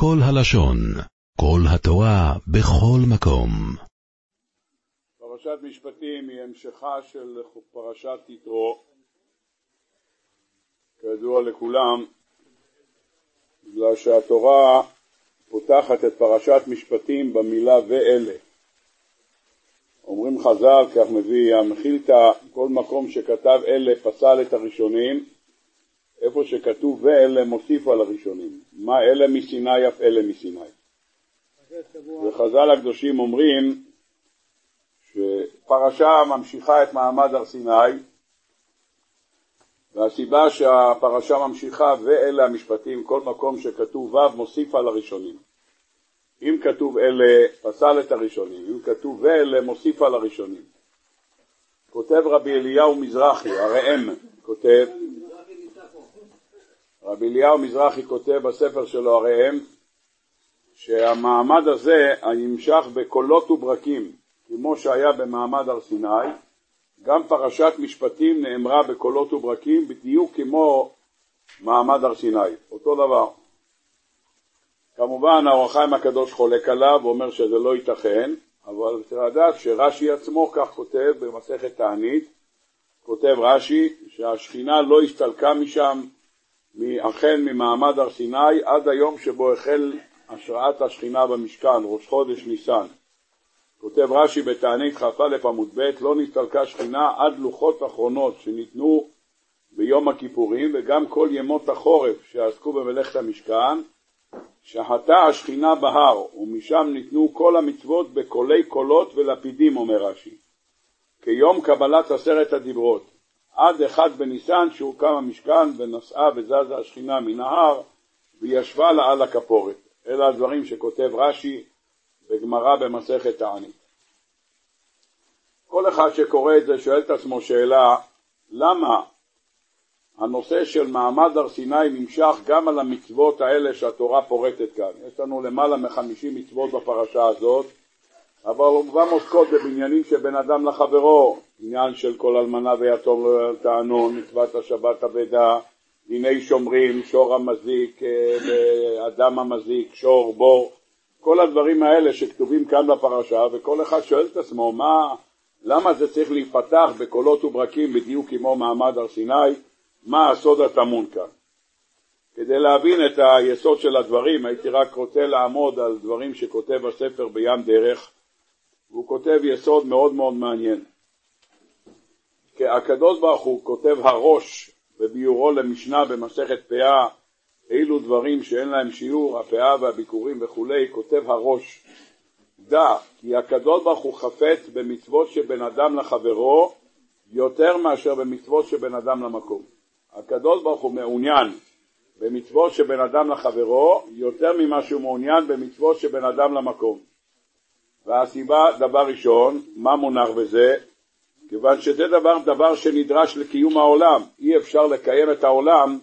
כל הלשון, כל התורה, בכל מקום. פרשת משפטים היא המשכה של פרשת יתרו. כידוע לכולם, בגלל שהתורה פותחת את פרשת משפטים במילה ואלה. אומרים חז"ל, כך מביא המחילתא, כל מקום שכתב אלה פסל את הראשונים, איפה שכתוב ואלה מוסיף על הראשונים. מה אלה מסיני אף אלה מסיני. וחז"ל הקדושים אומרים שפרשה ממשיכה את מעמד הר סיני והסיבה שהפרשה ממשיכה ואלה המשפטים, כל מקום שכתוב ו' מוסיף על הראשונים. אם כתוב אלה, פסל את הראשונים, אם כתוב ואלה, מוסיף על הראשונים. כותב רבי אליהו מזרחי, הראם, כותב, רבי אליהו מזרחי כותב בספר שלו הראם, שהמעמד הזה הנמשך בקולות וברקים, כמו שהיה במעמד הר סיני, גם פרשת משפטים נאמרה בקולות וברקים בדיוק כמו מעמד הר סיני, אותו דבר. כמובן האור הקדוש חולק עליו ואומר שזה לא ייתכן, אבל צריך לדעת שרש"י עצמו כך כותב במסכת תענית, כותב רש"י שהשכינה לא הסתלקה משם אכן ממעמד הר סיני עד היום שבו החל השראת השכינה במשכן, ראש חודש ניסן. כותב רש"י בתענית כ"א עמוד ב' לא נסתלקה שכינה עד לוחות אחרונות שניתנו ביום הכיפורים וגם כל ימות החורף שעסקו במלאכת המשכן שחטה השכינה בהר ומשם ניתנו כל המצוות בקולי קולות ולפידים אומר רש"י כיום קבלת עשרת הדיברות עד אחד בניסן שהוקם המשכן ונסעה וזזה השכינה מן ההר וישבה לה על הכפורת אלה הדברים שכותב רש"י בגמרא במסכת תענית. כל אחד שקורא את זה שואל את עצמו שאלה, למה הנושא של מעמד הר סיני נמשך גם על המצוות האלה שהתורה פורטת כאן. יש לנו למעלה מחמישים מצוות בפרשה הזאת, אבל רובם עוסקות בבניינים של בין אדם לחברו, עניין של כל אלמנה ויתום לא תענון, מצוות השבת אבדה, דיני שומרים, שור המזיק, אה, אדם המזיק, שור, בור, כל הדברים האלה שכתובים כאן בפרשה, וכל אחד שואל את עצמו, מה, למה זה צריך להיפתח בקולות וברקים בדיוק כמו מעמד הר סיני, מה הסוד הטמון כאן. כדי להבין את היסוד של הדברים, הייתי רק רוצה לעמוד על דברים שכותב הספר בים דרך, והוא כותב יסוד מאוד מאוד מעניין. הקדוש ברוך הוא כותב הראש בביאורו למשנה במסכת פאה אילו דברים שאין להם שיעור, הפאה והביקורים וכולי, כותב הראש, דע כי הקדוש ברוך הוא חפץ במצוות שבין אדם לחברו יותר מאשר במצוות שבין אדם למקום. הקדוש ברוך הוא מעוניין במצוות שבין אדם לחברו יותר ממה שהוא מעוניין במצוות שבין אדם למקום. והסיבה, דבר ראשון, מה מונח בזה? כיוון שזה דבר, דבר שנדרש לקיום העולם. אי אפשר לקיים את העולם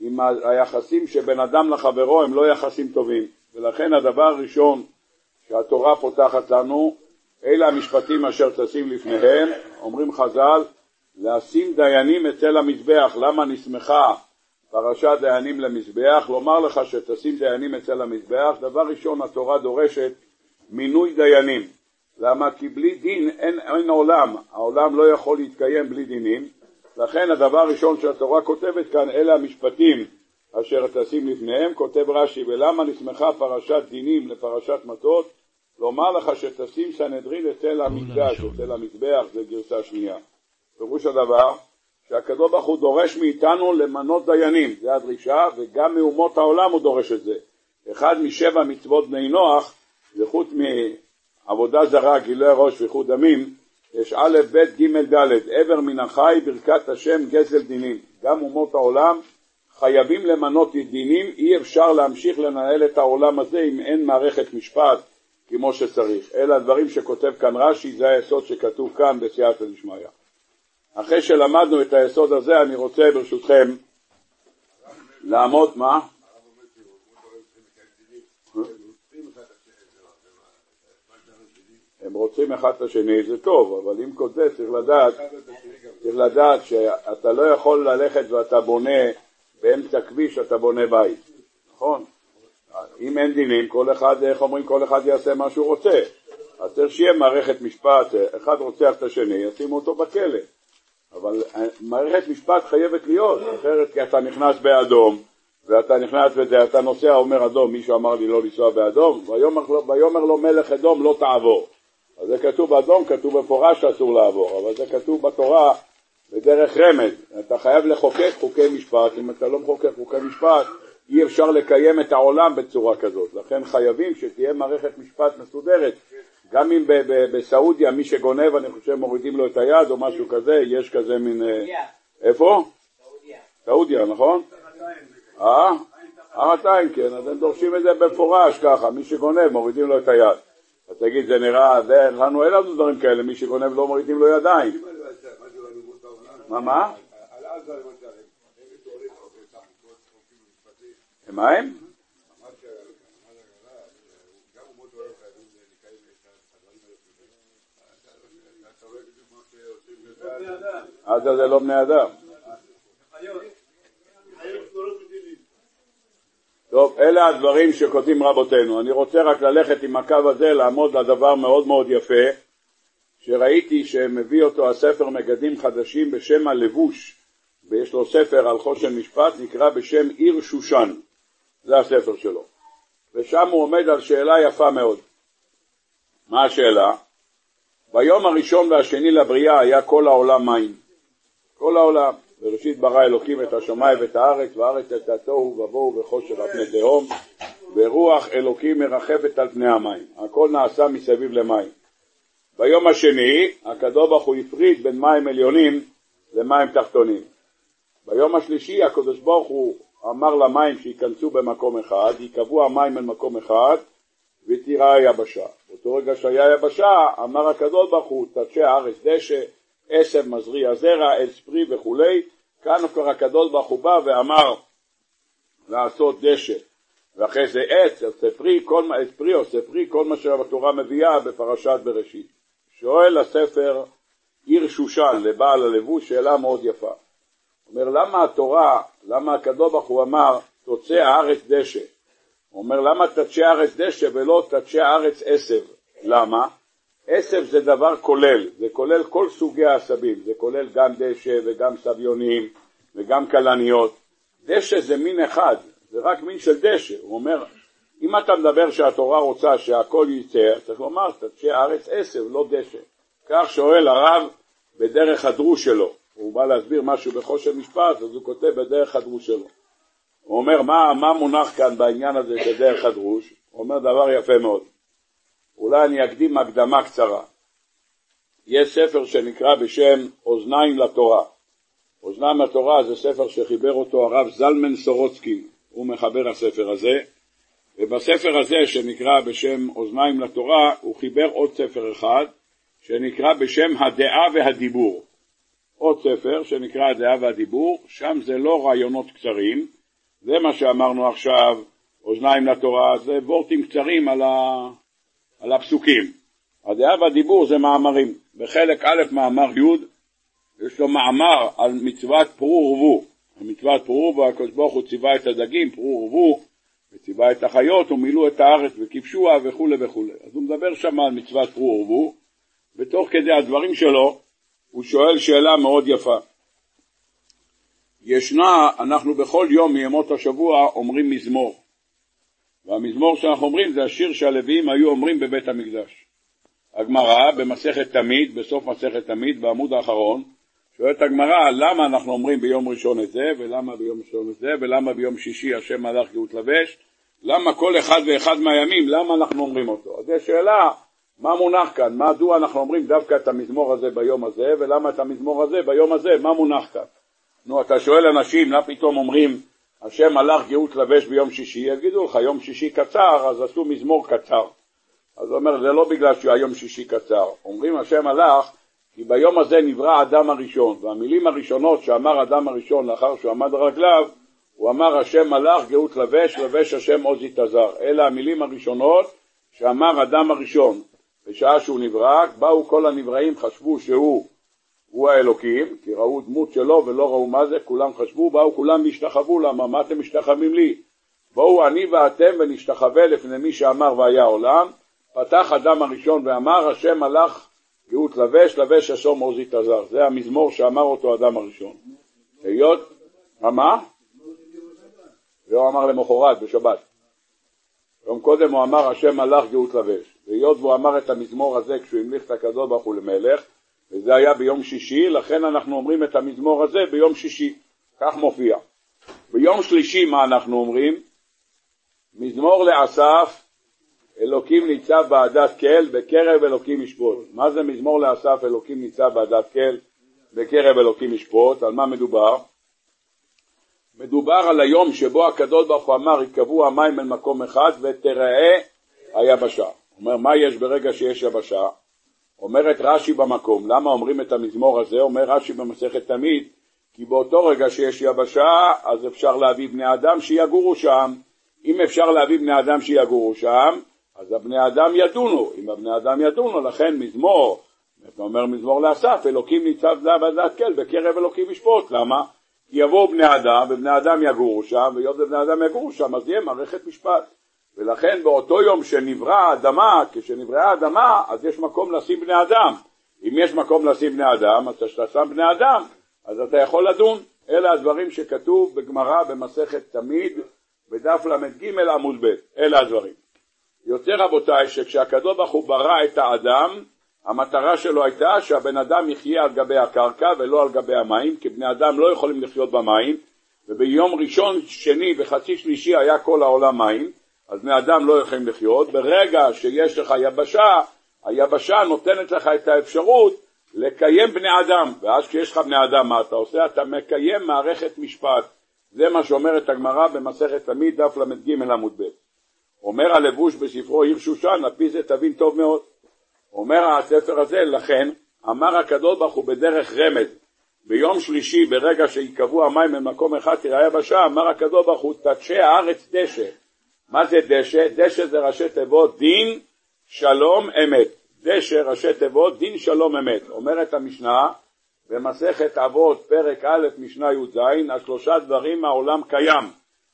אם היחסים שבין אדם לחברו הם לא יחסים טובים. ולכן הדבר הראשון שהתורה פותחת לנו, אלה המשפטים אשר תשים לפניהם, אומרים חז"ל, לשים דיינים אצל המזבח. למה נסמכה פרשת דיינים למזבח? לומר לך שתשים דיינים אצל המזבח, דבר ראשון התורה דורשת מינוי דיינים. למה? כי בלי דין אין, אין עולם, העולם לא יכול להתקיים בלי דינים, לכן הדבר הראשון שהתורה כותבת כאן, אלה המשפטים אשר תשים לפניהם, כותב רש"י, ולמה נסמכה פרשת דינים לפרשת מטות? לומר לך שתשים סנהדרין אצל המקדש, אצל המזבח, זה גרסה שנייה. פירוש הדבר, שהקדוש ברוך הוא דורש מאיתנו למנות דיינים, זה הדרישה, וגם מאומות העולם הוא דורש את זה. אחד משבע מצוות בני נוח, זה חוץ מעבודה זרה, גילוי ראש ואיחוד דמים, יש א', ב', ג', ד', עבר מן החי, ברכת השם, גזל דינים. גם אומות העולם חייבים למנות דינים, אי אפשר להמשיך לנהל את העולם הזה אם אין מערכת משפט כמו שצריך. אלה הדברים שכותב כאן רש"י, זה היסוד שכתוב כאן בסייעתא דשמיא. אחרי שלמדנו את היסוד הזה, אני רוצה ברשותכם לעמוד, מה? הם רוצים אחד את השני, זה טוב, אבל עם כל זה צריך לדעת, צריך לדעת שאתה לא יכול ללכת ואתה בונה באמצע כביש, אתה בונה בית, נכון? אם אין דינים, כל אחד, איך אומרים, כל אחד יעשה מה שהוא רוצה. אז צריך שיהיה מערכת משפט, אחד רוצח את השני, ישימו אותו בכלא. אבל אה, מערכת משפט חייבת להיות, אחרת כי אתה נכנס באדום, ואתה נכנס וזה, אתה נוסע, אומר אדום, מישהו אמר לי לא לנסוע באדום, ויאמר לו מלך אדום לא תעבור. אז זה כתוב באדום, כתוב במפורש שאסור לעבור, אבל זה כתוב בתורה בדרך רמז. אתה חייב לחוקק חוקי משפט, אם אתה לא מחוקק חוקי משפט, אי אפשר לקיים את העולם בצורה כזאת. לכן חייבים שתהיה מערכת משפט מסודרת. גם אם בסעודיה מי שגונב, אני חושב מורידים לו את היד או משהו כזה, יש כזה מין... אה, איפה? סעודיה. נכון? אה? הר כן, אז הם דורשים את זה במפורש ככה, מי שגונב מורידים לו את היד. אז תגיד, זה נראה, זה, לנו אין לנו דברים כאלה, מי שגונב לא מורידים לו ידיים. מה, מה? מה הם? עזה זה לא בני אדם. טוב, אלה הדברים שכותבים רבותינו. אני רוצה רק ללכת עם הקו הזה, לעמוד על דבר מאוד מאוד יפה, שראיתי שמביא אותו הספר מגדים חדשים בשם הלבוש, ויש לו ספר על חושן משפט, נקרא בשם עיר שושן. זה הספר שלו. ושם הוא עומד על שאלה יפה מאוד. מה השאלה? ביום הראשון והשני לבריאה היה כל העולם מים. כל העולם. בראשית ברא אלוקים את השמיים ואת הארץ, והארץ את התוהו ובוהו וחושר על פני תהום, ורוח אלוקים מרחפת על פני המים. הכל נעשה מסביב למים. ביום השני, הקדוש ברוך הוא הפריד בין מים עליונים למים תחתונים. ביום השלישי, הקדוש ברוך הוא אמר למים שייכנסו במקום אחד, ייקבעו המים במקום אחד, ותיראה היבשה. באותו רגע שהיה יבשה, אמר הקדוש ברוך הוא, תדשי הארץ דשא, עשב מזריע זרע, עץ פרי וכולי, כאן כבר הקדוש ברוך הוא בא ואמר לעשות דשא, ואחרי זה עץ, עושה פרי, כל, עץ פרי עושה פרי, כל מה שהתורה מביאה בפרשת בראשית. שואל הספר עיר שושן לבעל הלבוש שאלה מאוד יפה. אומר למה התורה, למה הקדוש ברוך הוא אמר תוצא הארץ דשא? הוא אומר למה תדשי הארץ דשא ולא תדשי הארץ עשב? למה? עשב זה דבר כולל, זה כולל כל סוגי העשבים, זה כולל גם דשא וגם סביונים וגם כלניות. דשא זה מין אחד, זה רק מין של דשא. הוא אומר, אם אתה מדבר שהתורה רוצה שהכל יצא, צריך לומר, תדשא הארץ עשב, לא דשא. כך שואל הרב בדרך הדרוש שלו. הוא בא להסביר משהו בחושן משפט, אז הוא כותב בדרך הדרוש שלו. הוא אומר, מה, מה מונח כאן בעניין הזה בדרך הדרוש? הוא אומר דבר יפה מאוד. אולי אני אקדים הקדמה קצרה. יש ספר שנקרא בשם אוזניים לתורה. אוזניים לתורה זה ספר שחיבר אותו הרב זלמן סורוצקי, הוא מחבר הספר הזה, ובספר הזה שנקרא בשם אוזניים לתורה, הוא חיבר עוד ספר אחד, שנקרא בשם הדעה והדיבור. עוד ספר שנקרא הדעה והדיבור, שם זה לא רעיונות קצרים, זה מה שאמרנו עכשיו, אוזניים לתורה, זה וורטים קצרים על, ה... על הפסוקים. הדעה והדיבור זה מאמרים. בחלק א' מאמר י' יש לו מאמר על מצוות פרו ורבו. המצוות פרו ורבו, הקדוש ברוך הוא ציווה את הדגים, פרו ורבו, וציווה את החיות ומילאו את הארץ וכבשוה וכולי וכולי. אז הוא מדבר שם על מצוות פרו ורבו, ותוך כדי הדברים שלו הוא שואל שאלה מאוד יפה. ישנה, אנחנו בכל יום מימות השבוע אומרים מזמור. והמזמור שאנחנו אומרים זה השיר שהלוויים היו אומרים בבית המקדש. הגמרא במסכת תמיד, בסוף מסכת תמיד, בעמוד האחרון, שואלת הגמרא למה אנחנו אומרים ביום ראשון את זה, ולמה ביום ראשון את זה, ולמה ביום שישי השם מלאך גאות לבש, למה כל אחד ואחד מהימים, למה אנחנו אומרים אותו? אז יש שאלה, מה מונח כאן? מדוע אנחנו אומרים דווקא את המזמור הזה ביום הזה, ולמה את המזמור הזה ביום הזה, מה מונח כאן? נו, אתה שואל אנשים, למה פתאום אומרים השם הלך גאות לבש ביום שישי, יגידו לך יום שישי קצר, אז עשו מזמור קצר. אז הוא אומר, זה לא בגלל שהיום שישי קצר. אומרים השם הלך, כי ביום הזה נברא האדם הראשון, והמילים הראשונות שאמר האדם הראשון לאחר שהוא עמד על רגליו, הוא אמר השם הלך גאות לבש, לבש השם עוז יתעזר. אלה המילים הראשונות שאמר אדם הראשון. בשעה שהוא נברא, באו כל הנבראים, חשבו שהוא הוא האלוקים, כי ראו דמות שלו ולא ראו מה זה, כולם חשבו, באו כולם והשתחוו, למה? מה אתם משתחווים לי? בואו אני ואתם ונשתחווה לפני מי שאמר והיה עולם, פתח אדם הראשון ואמר השם מלאך גאות לבש, לבש אסור מעוזית הזר. זה המזמור שאמר אותו אדם הראשון. היות, מה? הוא אמר למחרת, בשבת. יום קודם הוא אמר השם מלאך גאות לבש. והיות והוא אמר את המזמור הזה כשהוא המליך את הקדוש ברוך הוא למלך, וזה היה ביום שישי, לכן אנחנו אומרים את המזמור הזה ביום שישי. כך מופיע. ביום שלישי מה אנחנו אומרים? מזמור לאסף, אלוקים ניצב בעדת כל, בקרב אלוקים ישפוט. מה זה מזמור לאסף, אלוקים ניצב בעדת כל, בקרב אלוקים ישפוט? על מה מדובר? מדובר על היום שבו הקדוש ברוך הוא אמר, יקבעו המים אל מקום אחד ותראה היבשה. אומר, מה יש ברגע שיש יבשה? אומרת רש"י במקום, למה אומרים את המזמור הזה? אומר רש"י במסכת תמיד, כי באותו רגע שיש יבשה, אז אפשר להביא בני אדם שיגורו שם. אם אפשר להביא בני אדם שיגורו שם, אז הבני אדם ידונו. אם הבני אדם ידונו, לכן מזמור, אתה אומר מזמור לאסף, אלוקים ניצב לעבודת כל, בקרב אלוקים ישפוט. למה? כי יבואו בני אדם, ובני אדם יגורו שם, והיות ובני אדם יגורו שם, אז יהיה מערכת משפט. ולכן באותו יום שנברא האדמה, כשנבראה האדמה, אז יש מקום לשים בני אדם. אם יש מקום לשים בני אדם, אז כשאתה שם בני אדם, אז אתה יכול לדון. אלה הדברים שכתוב בגמרא במסכת תמיד, בדף ל"ג עמוד ב', אלה הדברים. יוצא רבותיי שכשהקדוש ברוך הוא ברא את האדם, המטרה שלו הייתה שהבן אדם יחיה על גבי הקרקע ולא על גבי המים, כי בני אדם לא יכולים לחיות במים, וביום ראשון, שני וחצי שלישי היה כל העולם מים, אז בני אדם לא יכולים לחיות. ברגע שיש לך יבשה, היבשה נותנת לך את האפשרות לקיים בני אדם, ואז כשיש לך בני אדם, מה אתה עושה? אתה מקיים מערכת משפט. זה מה שאומרת הגמרא במסכת תמיד, דף ל"ג עמוד ב'. אומר הלבוש בספרו עיר שושן, על פי זה תבין טוב מאוד. אומר הספר הזה, לכן אמר הקדוש ברוך הוא בדרך רמז, ביום שלישי ברגע שיקבעו המים במקום אחד תראה יבשה, אמר הקדוש ברוך הוא תדשא הארץ דשא. מה זה דשא? דשא זה ראשי תיבות דין, שלום, אמת. דשא ראשי תיבות דין, שלום, אמת. אומרת המשנה במסכת אבות פרק א' משנה י"ז, על שלושה דברים העולם קיים,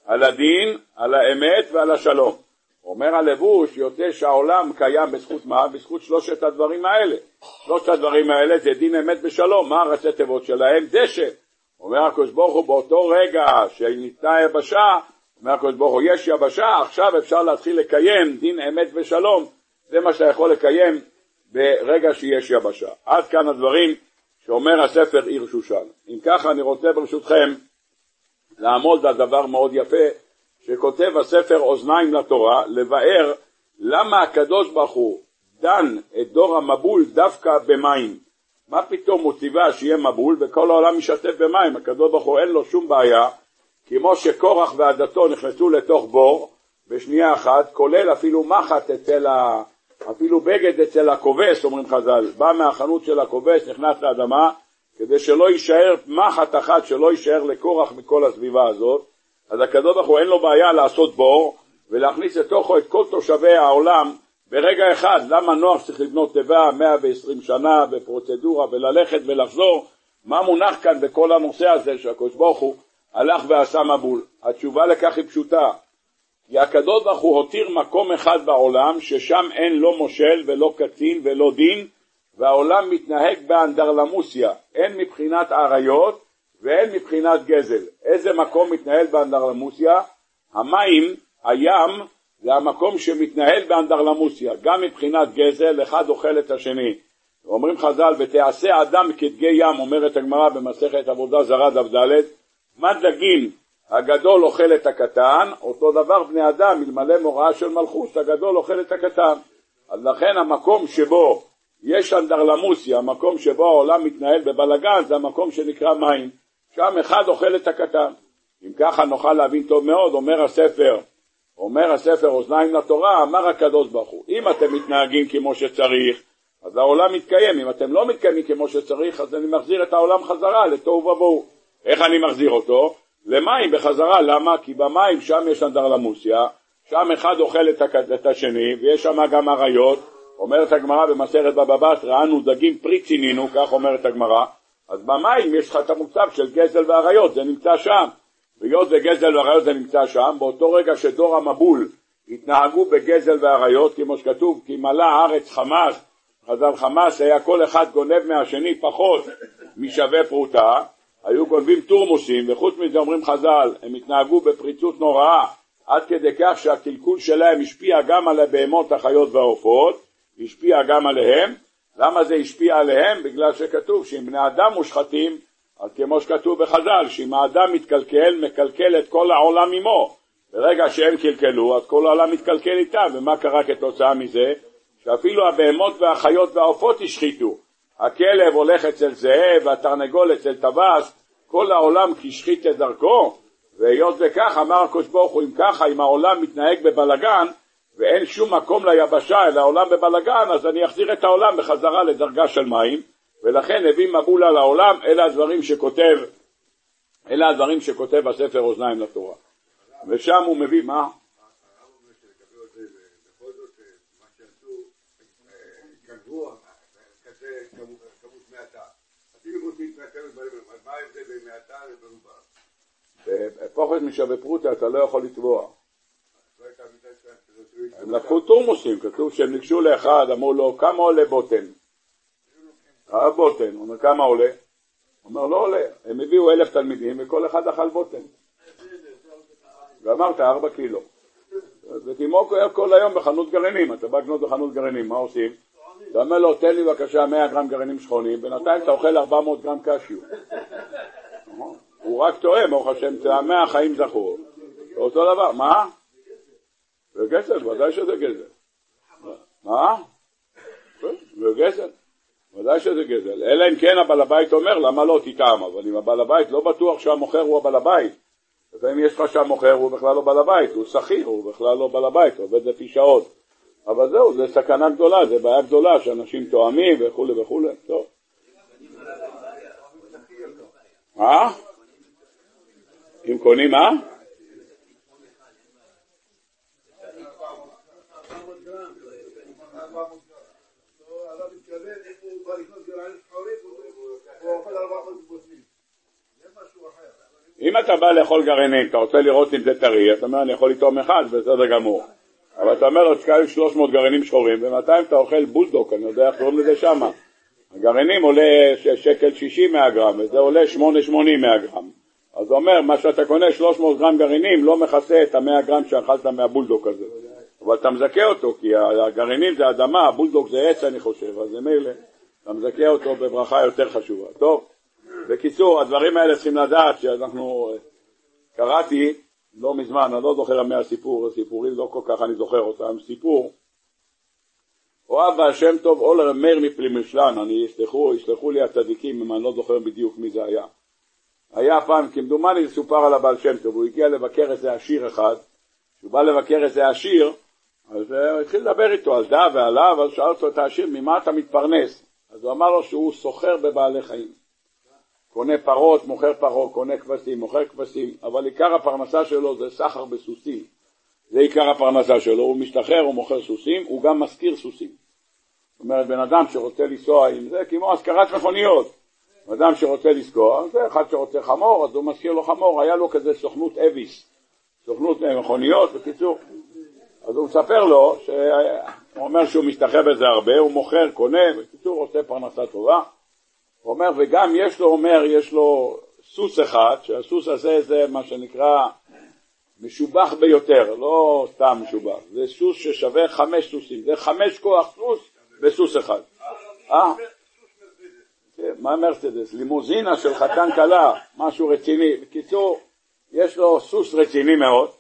על הדין, על האמת ועל השלום. אומר הלבוש, יוצא שהעולם קיים בזכות מה? בזכות שלושת הדברים האלה. שלושת הדברים האלה זה דין אמת ושלום, מה הראשי תיבות שלהם? דשא. אומר הקדוש ברוך הוא באותו רגע שניתנה יבשה, אומר הקדוש ברוך הוא יש יבשה, עכשיו אפשר להתחיל לקיים דין אמת ושלום, זה מה שאתה יכול לקיים ברגע שיש יבשה. עד כאן הדברים שאומר הספר עיר שושן. אם ככה אני רוצה ברשותכם לעמוד על דבר מאוד יפה שכותב הספר אוזניים לתורה, לבאר למה הקדוש ברוך הוא דן את דור המבול דווקא במים. מה פתאום הוא ציווה שיהיה מבול וכל העולם משתף במים, הקדוש ברוך הוא אין לו שום בעיה, כמו שקורח ועדתו נכנסו לתוך בור בשנייה אחת, כולל אפילו מחט אצל ה... אפילו בגד אצל הכובס, אומרים חז"ל, בא מהחנות של הכובס, נכנס לאדמה, כדי שלא יישאר מחט אחת, שלא יישאר לקורח מכל הסביבה הזאת, אז הקדוש ברוך הוא אין לו בעיה לעשות בור ולהכניס לתוכו את כל תושבי העולם ברגע אחד. למה נוח צריך לבנות תיבה 120 שנה בפרוצדורה וללכת ולחזור? מה מונח כאן בכל הנושא הזה שהקדוש ברוך הוא הלך ועשה מבול? התשובה לכך היא פשוטה. כי הקדוש ברוך הוא הותיר מקום אחד בעולם ששם אין לא מושל ולא קצין ולא דין והעולם מתנהג באנדרלמוסיה, הן מבחינת עריות והן מבחינת גזל. איזה מקום מתנהל באנדרלמוסיה? המים, הים, זה המקום שמתנהל באנדרלמוסיה, גם מבחינת גזל, אחד אוכל את השני. אומרים חז"ל, ותעשה אדם כדגי ים, אומרת הגמרא במסכת עבודה זרה דף מה דגים הגדול אוכל את הקטן, אותו דבר בני אדם, אלמלא מוראה של מלכות, הגדול אוכל את הקטן. אז לכן המקום שבו יש אנדרלמוסיה, המקום שבו העולם מתנהל בבלגן, זה המקום שנקרא מים. שם אחד אוכל את הקטן. אם ככה נוכל להבין טוב מאוד, אומר הספר, אומר הספר אוזניים לתורה, אמר הקדוש ברוך הוא, אם אתם מתנהגים כמו שצריך, אז העולם מתקיים, אם אתם לא מתקיימים כמו שצריך, אז אני מחזיר את העולם חזרה לתוהו ובוהו. איך אני מחזיר אותו? למים בחזרה, למה? כי במים שם יש אנדרלמוסיה, שם אחד אוכל את, את השני, ויש שם גם אריות, אומרת הגמרא במסכת בבא בתרא, אנו דגים פרי צינינו, כך אומרת הגמרא, אז במים יש לך את המוצב של גזל ואריות, זה נמצא שם. והיות וגזל ואריות זה נמצא שם, באותו רגע שדור המבול התנהגו בגזל ואריות, כמו שכתוב, כי מלא הארץ חמאס, חז"ל חמאס היה כל אחד גונב מהשני פחות משווה פרוטה, היו גונבים תורמוסים, וחוץ מזה אומרים חז"ל, הם התנהגו בפריצות נוראה, עד כדי כך שהקלקול שלהם השפיע גם על הבהמות, החיות והעופות, השפיע גם עליהם. למה זה השפיע עליהם? בגלל שכתוב שאם בני אדם מושחתים, אז כמו שכתוב בחז"ל, שאם האדם מתקלקל, מקלקל את כל העולם עמו. ברגע שהם קלקלו, אז כל העולם מתקלקל איתם, ומה קרה כתוצאה מזה? שאפילו הבהמות והחיות והעופות השחיתו. הכלב הולך אצל זאב והתרנגול אצל טווס, כל העולם השחית את דרכו, והיות וכך אמר הקדוש ברוך הוא אם ככה אם העולם מתנהג בבלגן ואין שום מקום ליבשה אלא העולם בבלגן אז אני אחזיר את העולם בחזרה לדרגה של מים ולכן הביא מבולה לעולם אלה הדברים שכותב אלה הדברים שכותב הספר אוזניים לתורה ושם הוא מביא מה? בפוחת משווה פרוטה אתה לא יכול לתבוע. הם לקחו תורמוסים, כתוב שהם ניגשו לאחד, אמרו לו כמה עולה בוטן? כמה בוטן, הוא אומר כמה עולה? הוא אומר לא עולה, הם הביאו אלף תלמידים וכל אחד אכל בוטן. ואמרת ארבע קילו. ותימוק כל היום בחנות גרעינים, אתה בא לקנות בחנות גרעינים, מה עושים? אתה אומר לו תן לי בבקשה 100 גרם גרעינים שכונים, בינתיים אתה אוכל 400 גרם קשיו. הוא רק טועה, ברוך השם, טעמי החיים זכור. אותו דבר, מה? זה גזל, ודאי שזה גזל. מה? זה גזל, ודאי שזה גזל. אלא אם כן הבעל הבית אומר, למה לא תטעם? אבל אם הבעל הבית לא בטוח שהמוכר הוא הבעל הבית, לפעמים יש לך שהמוכר הוא בכלל לא בעל הבית, הוא שכיר, הוא בכלל לא בעל הבית, עובד לפי שעות. אבל זהו, זה סכנה גדולה, זה בעיה גדולה שאנשים תואמים וכולי וכולי, טוב. מה? אם קונים מה? אם אתה בא לאכול גרעינים, אתה רוצה לראות אם זה טרי, אתה אומר אני יכול לטעום אחד, בסדר גמור. אבל אתה אומר לו, תקבל 300 גרעינים שחורים, ובינתיים אתה אוכל בולדוק, אני יודע איך קוראים לזה שמה. הגרעינים עולה שקל 60 מהגרם, וזה עולה 8.80 מהגרם. אז הוא אומר, מה שאתה קונה 300 גרם גרעינים לא מכסה את המאה גרם שאכלת מהבולדוק הזה. אבל אתה מזכה אותו, כי הגרעינים זה אדמה, הבולדוק זה עץ אני חושב, אז זה מילא, אתה מזכה אותו בברכה יותר חשובה. טוב, בקיצור, הדברים האלה צריכים לדעת שאנחנו, קראתי לא מזמן, אני לא זוכר מהסיפור, הסיפורים לא כל כך אני זוכר אותם, סיפור אוהב השם טוב אולר מאיר מפלימשלן, אני יסלחו, יסלחו לי הצדיקים אם אני לא זוכר בדיוק מי זה היה. היה פעם, כמדומני זה סופר על הבעל שם טוב, הוא הגיע לבקר איזה עשיר אחד, כשהוא בא לבקר איזה עשיר, אז הוא התחיל לדבר איתו על דה ועליו, אז שאל אותו את העשיר, ממה אתה מתפרנס? אז הוא אמר לו שהוא סוחר בבעלי חיים. קונה פרות, מוכר פרות, קונה כבשים, מוכר כבשים, אבל עיקר הפרנסה שלו זה סחר בסוסים. זה עיקר הפרנסה שלו, הוא משתחרר, הוא מוכר סוסים, הוא גם משכיר סוסים. זאת אומרת, בן אדם שרוצה לנסוע עם זה, כמו השכרת מכוניות. אדם שרוצה לזכור, זה אחד שרוצה חמור, אז הוא מזכיר לו חמור, היה לו כזה סוכנות אביס, סוכנות מכוניות, בקיצור. אז הוא מספר לו, שהוא אומר שהוא משתחרר בזה הרבה, הוא מוכר, קונה, בקיצור עושה פרנסה טובה. הוא אומר, וגם יש לו, אומר, יש לו סוס אחד, שהסוס הזה זה מה שנקרא משובח ביותר, לא סתם משובח, זה סוס ששווה חמש סוסים, זה חמש כוח סוס בסוס אחד. אה? כן, מה מרצדס? לימוזינה של חתן כלה, משהו רציני. בקיצור, יש לו סוס רציני מאוד,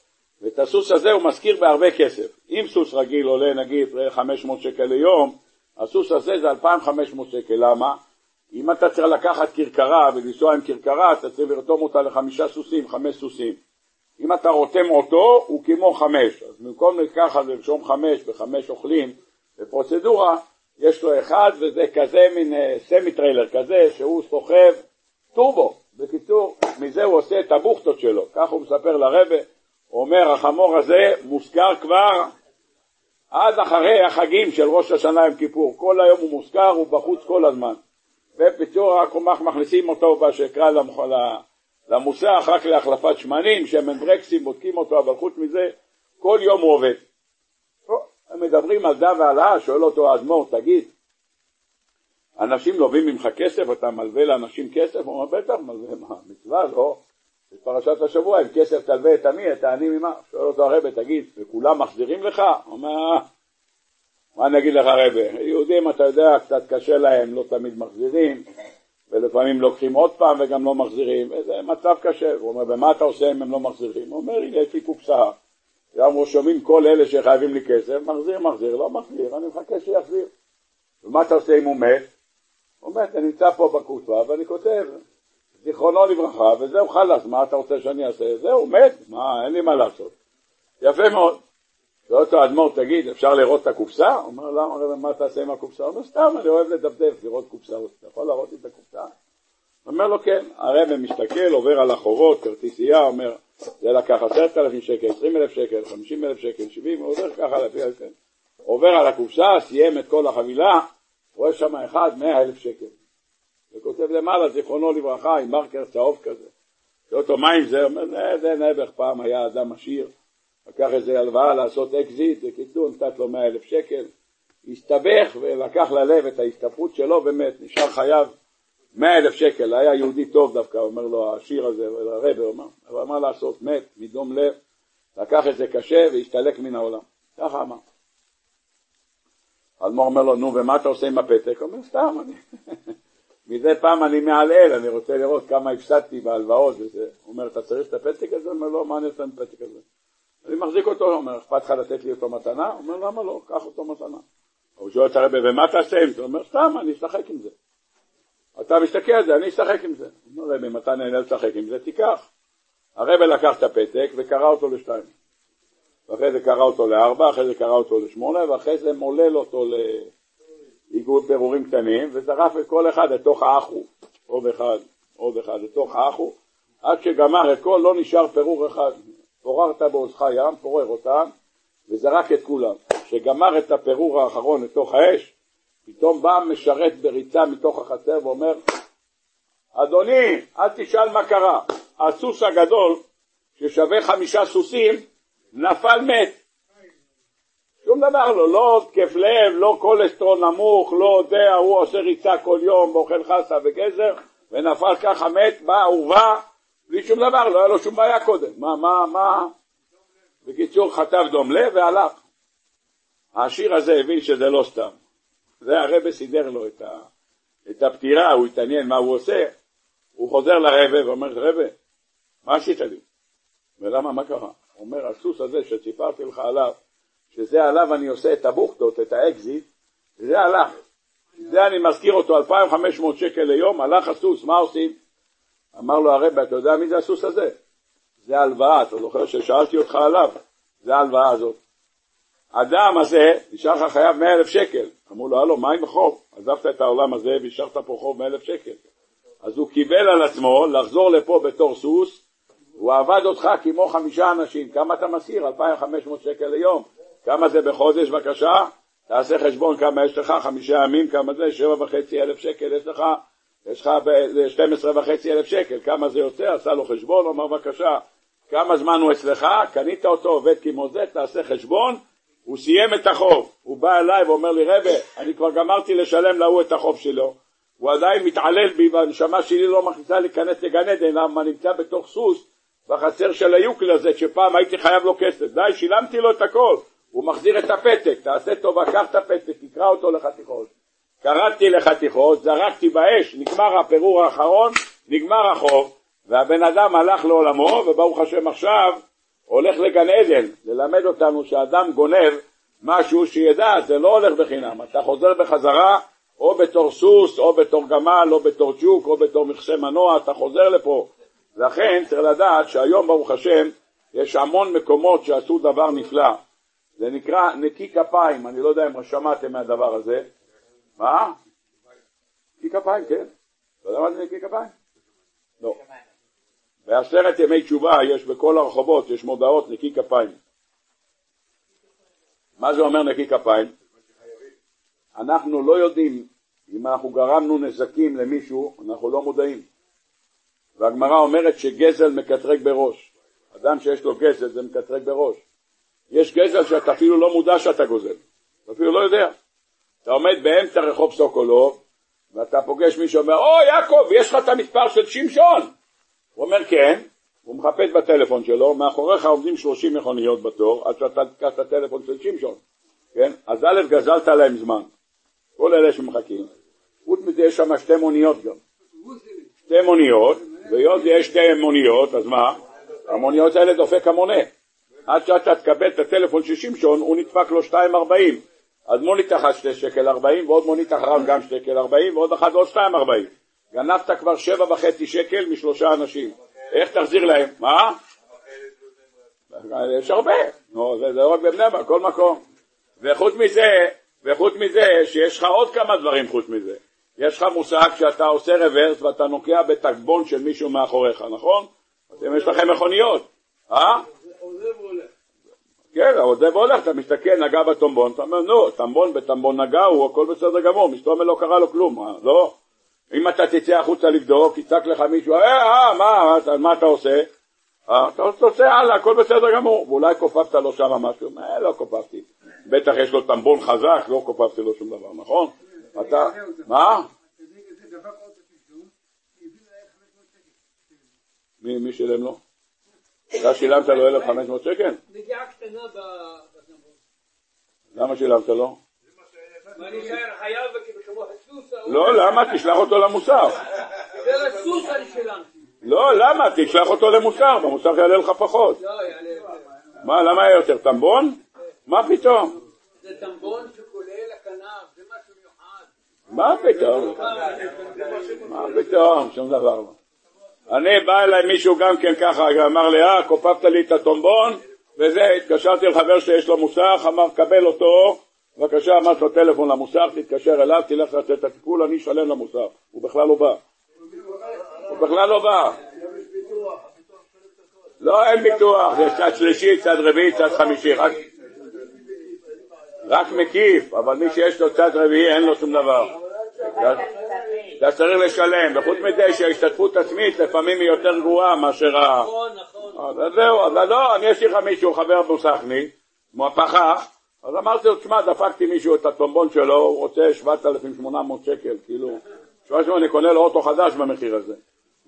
ואת הסוס הזה הוא משכיר בהרבה כסף. אם סוס רגיל עולה נגיד 500 שקל ליום, הסוס הזה זה 2,500 שקל. למה? אם אתה צריך לקחת כרכרה ולנסוע עם כרכרה, אתה צריך לרתום אותה לחמישה סוסים, חמש סוסים. אם אתה רותם אותו, הוא כמו חמש. אז במקום לקחת ולרשום חמש וחמש אוכלים בפרוצדורה, יש לו אחד וזה כזה מין סמי אה, טריילר כזה שהוא סוחב טורבו. בקיצור, מזה הוא עושה את הבוכטות שלו. כך הוא מספר לרבה, הוא אומר החמור הזה מושכר כבר עד אחרי החגים של ראש השנה עם כיפור. כל היום הוא מושכר, הוא בחוץ כל הזמן. ובקיצור רק מכניסים אותו בשקרה למוסך רק להחלפת שמנים, שמן ברקסים, בודקים אותו, אבל חוץ מזה, כל יום הוא עובד. הם מדברים על דה ועלה, שואל אותו האדמו"ר, תגיד, אנשים לובים ממך כסף, אתה מלווה לאנשים כסף? הוא אומר, בטח, מלווה, מה, מצווה, לא? בפרשת השבוע, עם כסף תלווה את עמי, את העני ממה? שואל אותו הרבה, תגיד, וכולם מחזירים לך? הוא אומר, מה אני אגיד לך הרבה? יהודים, אתה יודע, קצת קשה להם, לא תמיד מחזירים, ולפעמים לוקחים עוד פעם וגם לא מחזירים, וזה מצב קשה. הוא אומר, ומה אתה עושה אם הם לא מחזירים? הוא אומר, הנה, יש לי קופסה, גם שומעים כל אלה שחייבים לי כסף, מחזיר, מחזיר, לא מחזיר, אני מחכה שיחזיר. ומה אתה עושה אם הוא מת? הוא מת, אני נמצא פה בקופסה ואני כותב, זיכרונו לברכה, וזהו חלאס, מה אתה רוצה שאני אעשה? זהו, מת, מה, אין לי מה לעשות. יפה מאוד. שואל אותו האדמו"ר, תגיד, אפשר לראות את הקופסה? הוא אומר, למה, מה תעשה עם הקופסה? הוא אומר, סתם, אני אוהב לדפדף, לראות קופסה. אתה יכול להראות לי את הקופסה? הוא אומר לו, כן. הרב מסתכל, עובר על החובות, כרטיסייה, אומר, זה לקח עשרת אלפים שקל, עשרים אלף שקל, חמישים אלף שקל, שבעים, הוא עובר ככה לפי כן. עובר על הקופסה, סיים את כל החבילה, רואה שם אחד, מאה אלף שקל. וכותב למעלה, זיכרונו לברכה, עם מרקר צהוב כזה. שואל אותו, מה עם זה? הוא אומר, זה נעבך, פעם היה אדם עשיר, לקח איזה הלוואה לעשות אקזיט, בקיצור נתת לו מאה אלף שקל, הסתבך ולקח ללב את ההסתבכות שלו ומת, נשאר חייב מאה אלף שקל, היה יהודי טוב דווקא, אומר לו העשיר הזה, הרב אומר, אבל מה לעשות, מת מדום לב, לקח את זה קשה והסתלק מן העולם, ככה אמר. אלמור אומר לו, נו ומה אתה עושה עם הפתק? הוא אומר, סתם, אני... מדי פעם אני מעלעל, אני רוצה לראות כמה הפסדתי בהלוואות וזה. הוא אומר, אתה צריך את הפתק הזה? הוא אומר, לא, מה אני עושה עם הפתק הזה? אני מחזיק אותו, אומר, אכפת לך לתת לי אותו מתנה? הוא אומר, למה לא? קח אותו מתנה. הוא שואל את הרבי, ומה תעשה עם זה? הוא אומר, סתם, אני אשחק עם זה. אתה מסתכל על זה, אני אשחק עם זה. הוא אומר, רבי, אתה נהנה לשחק עם זה, תיקח. הרבי לקח את הפתק וקרא אותו לשתיים. ואחרי זה קרא אותו לארבע, אחרי זה קרא אותו לשמונה, ואחרי זה מולל אותו לאיגוד פירורים קטנים, וזרף את כל אחד לתוך האחו. עוד אחד, עוד אחד, לתוך האחו, עד שגמר את כל, לא נשאר פירור אחד. פוררת בעוזך ים, פורר אותם, וזרק את כולם. כשגמר את הפירור האחרון לתוך האש, פתאום בא משרת בריצה מתוך החצר ואומר, אדוני, אל תשאל מה קרה, הסוס הגדול, ששווה חמישה סוסים, נפל מת. שום דבר לא, לא התקף לב, לא קולסטרול נמוך, לא זה, הוא עושה ריצה כל יום, ואוכל חסה וגזר, ונפל ככה מת, באורווה, בלי שום דבר, לא היה לו שום בעיה קודם. מה, מה, מה? בקיצור, חטף דום לב והלך. העשיר הזה הבין שזה לא סתם. זה הרבה סידר לו את, ה, את הפטירה, הוא התעניין מה הוא עושה. הוא חוזר לרבה ואומר, רבה, מה עשית לי? ולמה, מה קרה? הוא אומר, הסוס הזה שסיפרתי לך עליו, שזה עליו אני עושה את הבוכטות, את האקזיט, זה הלך. זה אני משכיר אותו 2,500 שקל ליום, הלך הסוס, מה עושים? אמר לו הרב, אתה יודע מי זה הסוס הזה? זה הלוואה, אתה זוכר ששאלתי אותך עליו? זה ההלוואה הזאת. האדם הזה, נשאר לך חייב מאה אלף שקל. אמרו לו, הלו, מה עם החוב? עזבת את העולם הזה והשארת פה חוב מאה אלף שקל. אז הוא קיבל על עצמו לחזור לפה בתור סוס, הוא עבד אותך כמו חמישה אנשים. כמה אתה מסיר? 2,500 שקל ליום. כמה זה בחודש, בבקשה? תעשה חשבון כמה יש לך, חמישה ימים, כמה זה, שבע וחצי אלף שקל יש לך יש לך 12 וחצי אלף שקל, כמה זה יוצא? עשה לו חשבון, אמר בבקשה, כמה זמן הוא אצלך, קנית אותו, עובד כמו זה, תעשה חשבון, הוא סיים את החוב, הוא בא אליי ואומר לי, רבה, אני כבר גמרתי לשלם להוא את החוב שלו, הוא עדיין מתעלל בי והנשמה שלי לא מכניסה להיכנס לגן עדן, למה נמצא בתוך סוס בחצר של היוקל הזה, שפעם הייתי חייב לו כסף, די, שילמתי לו את הכל, הוא מחזיר את הפתק, תעשה טובה, קח את הפתק, תקרא אותו לחתיכות. קרעתי לחתיכות, זרקתי באש, נגמר הפירור האחרון, נגמר החוב, והבן אדם הלך לעולמו, וברוך השם עכשיו הולך לגן עדן, ללמד אותנו שאדם גונב משהו שידע, זה לא הולך בחינם, אתה חוזר בחזרה או בתור סוס, או בתור גמל, או בתור צ'וק, או בתור מכסה מנוע, אתה חוזר לפה. לכן צריך לדעת שהיום ברוך השם יש המון מקומות שעשו דבר נפלא. זה נקרא נקי כפיים, אני לא יודע אם שמעתם מהדבר הזה, מה? נקי כפיים, כן. אתה יודע מה זה נקי כפיים? לא. בעשרת ימי תשובה יש בכל הרחובות, יש מודעות נקי כפיים. מה זה אומר נקי כפיים? אנחנו לא יודעים אם אנחנו גרמנו נזקים למישהו, אנחנו לא מודעים. והגמרא אומרת שגזל מקטרג בראש. אדם שיש לו גזל זה מקטרג בראש. יש גזל שאתה אפילו לא מודע שאתה גוזל, אתה אפילו לא יודע. אתה עומד באמצע רחוב סוקולוב, ואתה פוגש מישהו ואומר, או יעקב, יש לך את המספר של שמשון? הוא אומר כן, הוא מחפש בטלפון שלו, מאחוריך עומדים 30 מכוניות בתור, עד שאתה תקח את הטלפון של שמשון, כן? אז א', גזלת להם זמן, כל אלה שמחכים. חוץ מזה יש שם שתי מוניות גם. שתי מוניות, והיות ויש שתי מוניות, אז מה? המוניות האלה דופק המונה. עד שאתה תקבל את הטלפון של שמשון, הוא נדפק לו 2.40. אז מונית אחת שתי שקל 40, ועוד מונית אחריו גם שקל 40, ועוד אחת עוד 2.40. גנבת כבר שבע וחצי שקל משלושה אנשים. איך תחזיר להם? מה? יש הרבה, נו, זה, לא רק בבני ברק, כל מקום. וחוץ מזה, וחוץ מזה, שיש לך עוד כמה דברים חוץ מזה. יש לך מושג שאתה עושה רוורס ואתה נוקע בתקבון של מישהו מאחוריך, נכון? אתם יש לכם מכוניות, אה? כן, עוזב והולך, אתה מסתכל, נגע בטומבון, אתה אומר, נו, טמבון בטמבון נגע, הוא הכל בסדר גמור, מסתובב לא קרה לו כלום, מה, לא? אם אתה תצא החוצה לבדוק, יצעק לך מישהו, אה, אה, מה, מה, מה אתה עושה? אה, אתה עושה הלאה, הכל בסדר גמור, ואולי כופפת לו שם משהו, אה, לא כופפתי, בטח יש לו טמבון חזק, לא כופפתי לו שום דבר, נכון? אתה, מה? מי שילם לו? אתה שילמת לו 1,500 שקל? נגיעה קטנה למה שילמת לו? ואני חייב כמו הסוסה. לא, למה? תשלח אותו למוסר. זה הסוס אני שילמתי. לא, למה? תשלח אותו למוסר, במוסר יעלה לך פחות. לא, יעלה. מה, למה היה יותר? טמבון? מה פתאום? זה טמבון שכולל הכנף, זה משהו מיוחד. מה פתאום? מה פתאום? שום דבר לא. אני, בא אליי מישהו גם כן ככה, אמר לי, אה, כופפת לי את הטומבון, וזה, התקשרתי לחבר שיש לו מוסך, אמר, קבל אותו, בבקשה, אמרתי לו טלפון למוסך, תתקשר אליו, תלך לתת את הטיפול, אני אשלם למוסך. הוא בכלל לא בא. הוא בכלל לא בא. לא, אין ביטוח, זה צד שלישי, צד רביעי, צד חמישי, רק, רק מקיף, אבל מי שיש לו צד רביעי אין לו שום דבר. אתה צריך לשלם, וחוץ מזה שההשתתפות עצמית לפעמים היא יותר גרועה מאשר ה... נכון, נכון. אז זהו, אז לא, אני יש לי לך מישהו, חבר מוסכני, כמו הפחח, אז אמרתי לו, תשמע, דפקתי מישהו את הטומבון שלו, הוא רוצה 7,800 שקל, כאילו, 7,800 אני קונה לו אוטו חדש במחיר הזה.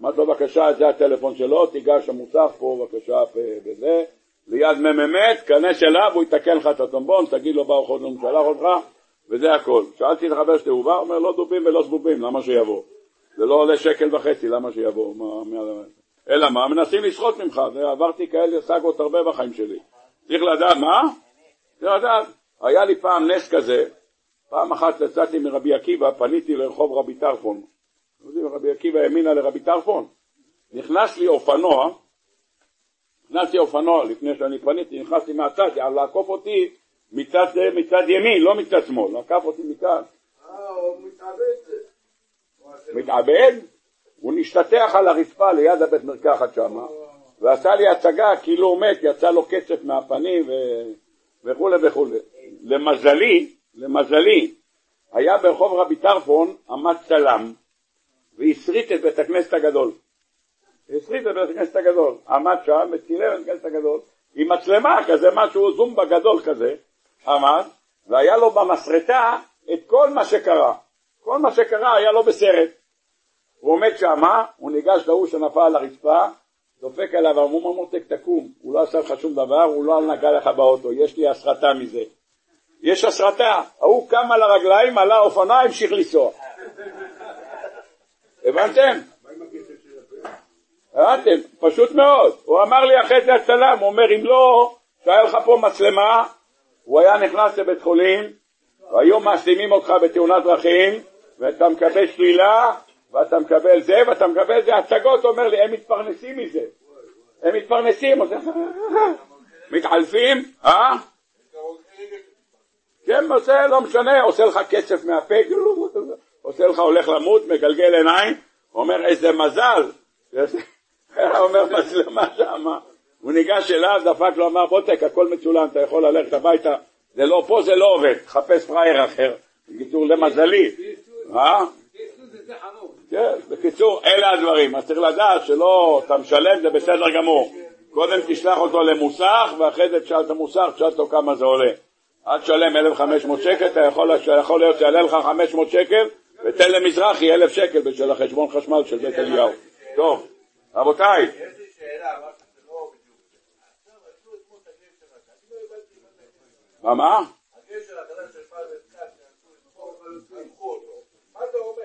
אמרתי לו, בבקשה, זה הטלפון שלו, תיגש המוסך פה, בבקשה, בזה, ליד מ"מ, תכנס אליו, הוא יתקן לך את הטומבון, תגיד לו, עוד לא משלח אותך, וזה הכל. שאלתי את החבר שלי, הוא בא, אומר, לא דובים ולא זבובים, למה שיבוא? זה לא עולה שקל וחצי, למה שיבוא? מה, מה, אלא מה? מנסים לסחוט ממך, ועברתי כאלה סאגות הרבה בחיים שלי. צריך לדעת, מה? צריך לדעת. היה לי פעם נס כזה, פעם אחת יצאתי מרבי עקיבא, פניתי לרחוב רבי טרפון. רבי עקיבא האמינה לרבי טרפון. נכנס לי אופנוע, נכנס לי אופנוע לפני שאני פניתי, נכנסתי מהצד, לעקוף אותי מצד, מצד ימין, לא מצד שמאל, עקף אותי מכאן. אה, הוא מתאבד. מתאבד? הוא נשתטח על הרצפה ליד הבית מרקחת שם, ועשה לי הצגה כאילו הוא מת, יצא לו קצף מהפנים ו... וכולי וכולי. למזלי, למזלי, היה ברחוב רבי טרפון עמד צלם והסריט את בית הכנסת הגדול. הסריט את בית הכנסת הגדול. עמד שם וצילם את בית הכנסת הגדול עם מצלמה כזה, משהו זומבה גדול כזה, עמד, והיה לו במסרטה את כל מה שקרה. כל מה שקרה היה לו בסרט. הוא עומד שמה, הוא ניגש להוא שנפל על הרצפה, דופק עליו, אמרו מותק תקום, הוא לא עשה לך שום דבר, הוא לא נגע לך באוטו, יש לי הסרטה מזה. יש הסרטה, ההוא קם על הרגליים, עלה אופנוע, המשיך לנסוע. הבנתם? הבנתם? פשוט מאוד. הוא אמר לי אחרי זה הצלם, הוא אומר אם לא, שהיה לך פה מצלמה, הוא היה נכנס לבית חולים, והיום מאשימים אותך בתאונת דרכים, ואתה מקבל שלילה, ואתה מקבל זה, ואתה מקבל זה, הצגות, אומר לי, הם מתפרנסים מזה. הם מתפרנסים, מתעלפים, אה? כן, עושה, לא משנה, עושה לך קצף מהפה, עושה לך הולך למות, מגלגל עיניים, אומר איזה מזל, אומר מצלמה שמה, הוא ניגש אליו, דפק לו, אמר בוטק, הכל מצולם, אתה יכול ללכת הביתה, זה לא פה, זה לא עובד, חפש פראייר אחר, בקיצור למזלי, אה? כן, בקיצור, אלה הדברים. אז צריך לדעת שלא, אתה משלם, זה בסדר גמור. קודם תשלח אותו למוסך, ואחרי זה תשאל את המוסך, תשאל אותו כמה זה עולה. אל תשלם 1,500 שקל, אתה יכול, יכול להיות שיעלה לך 500 שקל, ותן למזרחי 1,000 שקל בשביל החשבון חשמל של בית אליהו. טוב, רבותיי. יש לי שאלה, מה זה אומר?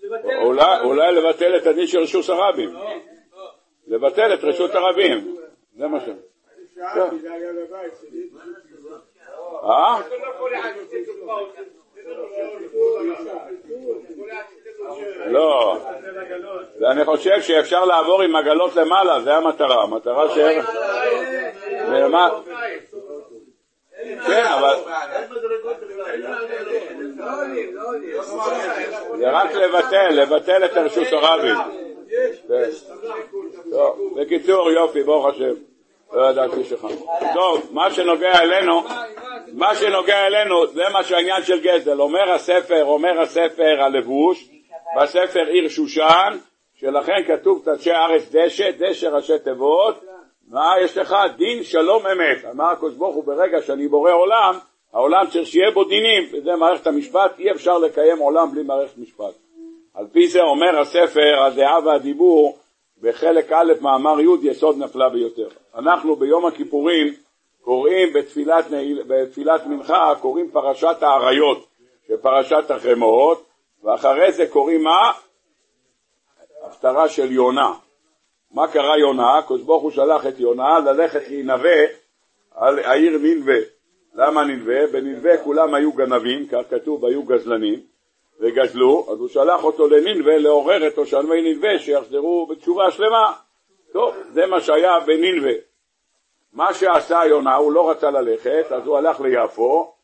לבטל את אולי, אולי לבטל את הדין של רשות הרבים. לבטל את רשות הרבים. זה מה ש... שאלתי, זה היה בבית שלי. אה? לא. ואני חושב שאפשר לעבור עם עגלות למעלה, זה המטרה. המטרה ש... כן, אבל זה רק לבטל, לבטל את רשות הרבים. כן. בקיצור, יופי, ברוך השם. לא ידעתי שלך. טוב, מה שנוגע אלינו, מה שנוגע אלינו, זה מה שהעניין של גזל. אומר הספר, אומר הספר הלבוש, בספר עיר שושן, שלכן כתוב תדשי הארץ דשא, דשא ראשי תיבות, מה יש לך? דין שלום אמת. אמר הקדוש ברוך הוא, ברגע שאני בורא עולם, העולם צריך שיהיה בו דינים, וזה מערכת המשפט, אי אפשר לקיים עולם בלי מערכת משפט. על פי זה אומר הספר, הדעה והדיבור, בחלק א', מאמר י', יסוד נפלא ביותר. אנחנו ביום הכיפורים קוראים בתפילת, בתפילת מנחה, קוראים פרשת האריות, שפרשת החמאות, ואחרי זה קוראים מה? הפטרה של יונה. מה קרה יונה? הקדוש ברוך הוא שלח את יונה ללכת להינבא על העיר נינווה. למה נינווה? בנינווה כולם היו גנבים, כך כתוב, היו גזלנים, וגזלו, אז הוא שלח אותו לנינווה לעורר את תושבי נינווה שיחזרו בתשובה שלמה. טוב, זה מה שהיה בנינווה. מה שעשה יונה, הוא לא רצה ללכת, אז הוא הלך ליפו,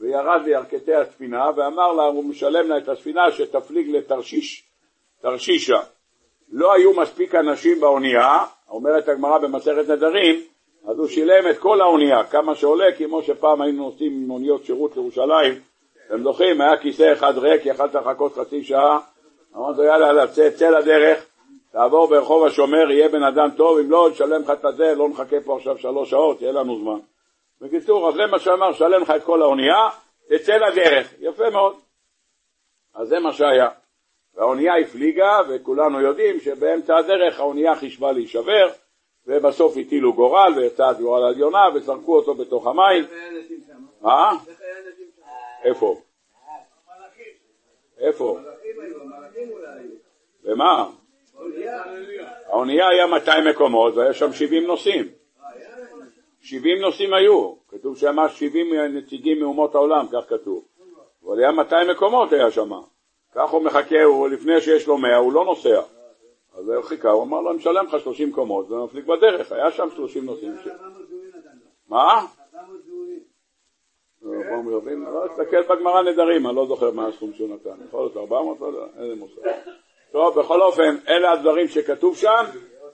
וירד לירכתי הספינה, ואמר לה, הוא משלם לה את הספינה שתפליג לתרשיש, תרשישה. לא היו מספיק אנשים באונייה, אומרת הגמרא במסכת נדרים, אז הוא שילם את כל האונייה, כמה שעולה, כמו שפעם היינו נוסעים עם אוניות שירות לירושלים, אתם זוכרים, היה כיסא אחד ריק, יכלת לחכות חצי שעה, אמרתי לו יאללה, צא לדרך, תעבור ברחוב השומר, יהיה בן אדם טוב, אם לא, נשלם לך את הזה, לא נחכה פה עכשיו שלוש שעות, יהיה לנו זמן. בקיצור, אז זה מה שאמר, שלם לך את כל האונייה, תצא לדרך, יפה מאוד. אז זה מה שהיה. והאונייה הפליגה, וכולנו יודעים שבאמצע הדרך האונייה חישבה להישבר, ובסוף הטילו גורל, ויצא גורל על יונה, וזרקו אותו בתוך המים. אה? איפה? איפה? ומה? האונייה היה 200 מקומות, והיה שם 70 נוסעים. 70 נוסעים היו, כתוב שם 70 נציגים מאומות העולם, כך כתוב. אבל היה 200 מקומות היה שם. כך הוא מחכה, הוא לפני שיש לו 100, הוא לא נוסע. אז הוא חיכה, הוא אמר לו, אני משלם לך 30 קומות, ומפליג בדרך, היה שם 30 נוסעים. מה? רבים, לא, תסתכל בגמרא נדרים, אני לא זוכר מה הסכום שהוא נתן, יכול להיות 400, לא אין לי מושג. טוב, בכל אופן, אלה הדברים שכתוב שם,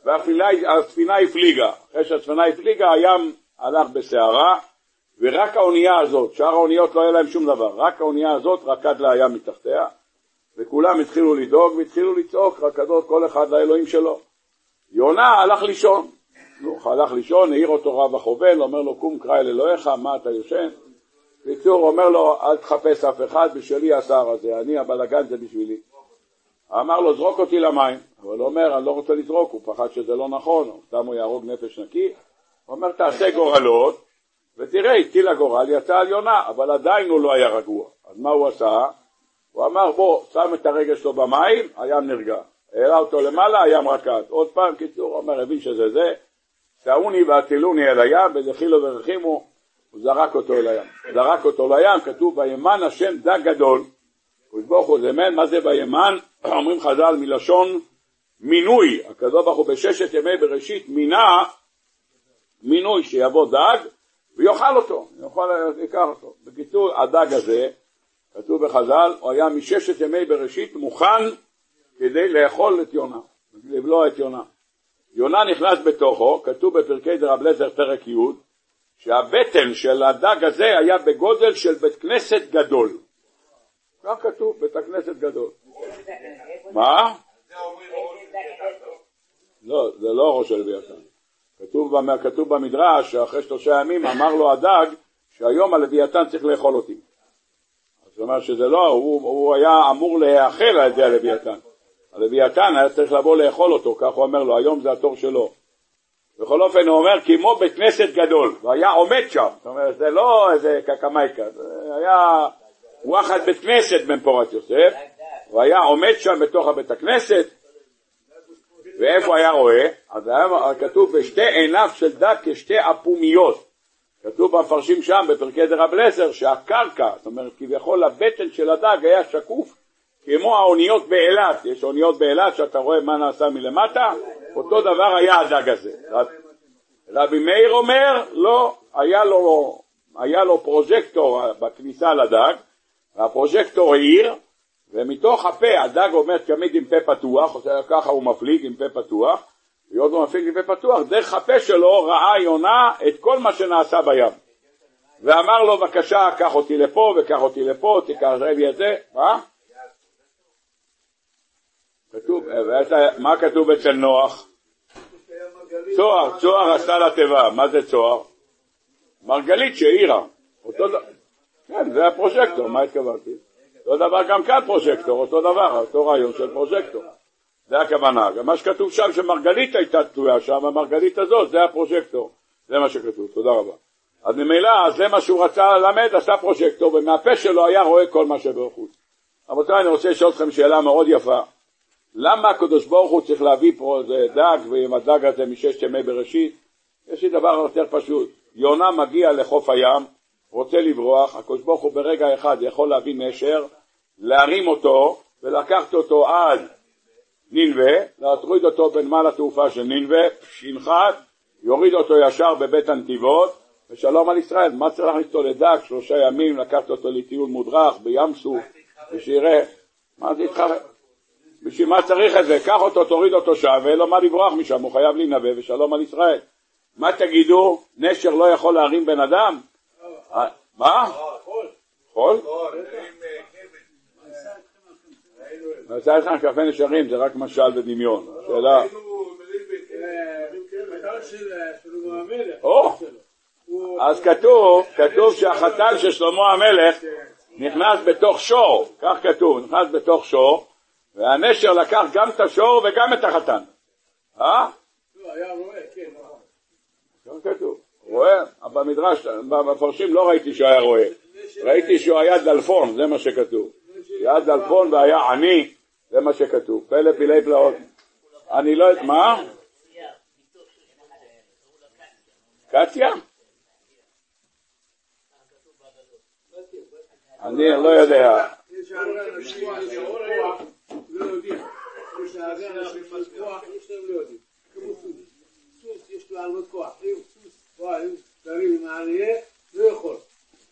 והספינה הפליגה. אחרי שהספינה הפליגה, הים הלך בסערה, ורק האונייה הזאת, שאר האוניות לא היה להם שום דבר, רק האונייה הזאת רקד לה הים מתחתיה, וכולם התחילו לדאוג והתחילו לצעוק, רקדות כל אחד לאלוהים שלו. יונה הלך לישון, נו, הלך לישון, העיר אותו רב החובל, אומר לו קום קרא אל אלוהיך, מה אתה יושן? בקיצור, אומר לו אל תחפש אף אחד, בשבילי השר הזה, אני הבלגן זה בשבילי. אמר לו זרוק אותי למים, אבל הוא אומר אני לא רוצה לזרוק, הוא פחד שזה לא נכון, סתם הוא יהרוג נפש נקי, הוא אומר תעשה גורלות, ותראה, הטיל הגורל, יצא על יונה, אבל עדיין הוא לא היה רגוע. אז מה הוא עשה? הוא אמר בוא, שם את הרגל שלו במים, הים נרגע. העלה אותו למעלה, הים רקד. עוד פעם, קיצור, הוא אומר, הבין שזה זה, שאוני והטילוני אל הים, בדחילו ורחימו, הוא זרק אותו אל הים. זרק אותו לים, כתוב, וימן השם דג גדול. ברוך הוא זמן, מה זה וימן? אומרים חז"ל מלשון מינוי. הקדוש ברוך הוא בששת ימי בראשית מינה מינוי שיבוא דג ויאכל אותו, יאכל, ייקח אותו. בקיצור, הדג הזה כתוב בחז"ל, הוא היה מששת ימי בראשית מוכן כדי לאכול את יונה, לבלוע את יונה. יונה נכנס בתוכו, כתוב בפרקי דרב לזר פרק י', שהבטן של הדג הזה היה בגודל של בית כנסת גדול. כך כתוב, בית הכנסת גדול. מה? לא, זה לא ראש הלוויתן. כתוב, כתוב במדרש שאחרי שלושה ימים אמר לו הדג שהיום הלוויתן צריך לאכול אותי. זאת אומרת שזה לא, הוא, הוא היה אמור להיאכל על ידי הלוויתן. הלוויתן היה צריך לבוא לאכול אותו, כך הוא אומר לו, היום זה התור שלו. בכל אופן הוא אומר כמו בית כנסת גדול, והיה עומד שם, זאת אומרת זה לא איזה קקמייקה, זה היה וואחד בית כנסת בן פורת יוסף, הוא היה עומד שם בתוך הבית הכנסת, ואיפה היה רואה? אז היה כתוב בשתי עיניו של דג כשתי אפומיות. כתוב במפרשים שם בפרקי דרב לזר שהקרקע, זאת אומרת כביכול הבטן של הדג היה שקוף כמו האוניות באילת, יש אוניות באילת שאתה רואה מה נעשה מלמטה, אותו דבר היה הדג הזה. רב- רבי מאיר אומר, לא, היה לו, היה לו פרוז'קטור בכניסה לדג, והפרוז'קטור האיר, ומתוך הפה, הדג עומד תמיד עם פה פתוח, ככה הוא מפליג עם פה פתוח, והיות הוא מפליג עם פה פתוח, דרך הפה שלו ראה יונה את כל מה שנעשה בים. ואמר לו, בבקשה, קח אותי לפה, וקח אותי לפה, תקרב לי את זה, מה? כתוב, מה כתוב אצל נוח? צוהר, צוהר עשה לתיבה, מה זה צוהר? מרגלית דבר, כן, זה הפרוז'קטור, מה התכוונתי? אותו דבר גם כאן פרוז'קטור, אותו דבר, אותו רעיון של פרוז'קטור. זה הכוונה, גם מה שכתוב שם שמרגלית הייתה תלויה שם, המרגלית הזאת, זה הפרוז'קטור, זה מה שכתוב, תודה רבה. אז ממילא, זה מה שהוא רצה ללמד, עשה פרוז'קטור, ומהפה שלו היה רואה כל מה שבחוץ. רבותיי, אני רוצה לשאול אתכם שאלה מאוד יפה. למה הקדוש ברוך הוא צריך להביא פה איזה דג, ועם הדג הזה מששת ימי בראשית? יש לי דבר יותר פשוט. יונה מגיע לחוף הים, רוצה לברוח, הקדוש ברוך הוא ברגע אחד יכול להביא נשר, להרים אותו ולקחת אותו עד נינווה, להטריד אותו בנמל התעופה של נינווה, שינחת, יוריד אותו ישר בבית הנתיבות, ושלום על ישראל. מה צריך להכניס אותו לדג שלושה ימים, לקחת אותו לטיול מודרך בים סוף, ושיראה, מה זה יתחרט? בשביל מה צריך את זה? קח אותו, תוריד אותו שם, ואין לו מה לברוח משם, הוא חייב להינבא ושלום על ישראל. מה תגידו, נשר לא יכול להרים בן אדם? אה, מה? חול? כבש. נעשה איתכם קפה נשרים, זה רק משל ודמיון. שאלה, אז כתוב, כתוב שהחתן של שלמה המלך נכנס בתוך שור, כך כתוב, נכנס בתוך שור, והנשר לקח גם את השור וגם את החתן. אה? לא, היה רואה, כן. נכון. כתוב. רואה? במדרש, במפרשים לא ראיתי שהוא היה רואה. ראיתי שהוא היה דלפון, זה מה שכתוב. היה דלפון והיה עני, זה מה שכתוב. פלא פילי פלאות. אני לא יודע, מה? קציה? אני לא יודע. יש לא לו הרבה כוח. סוס בא עם תרים עם האריה, לא יכול.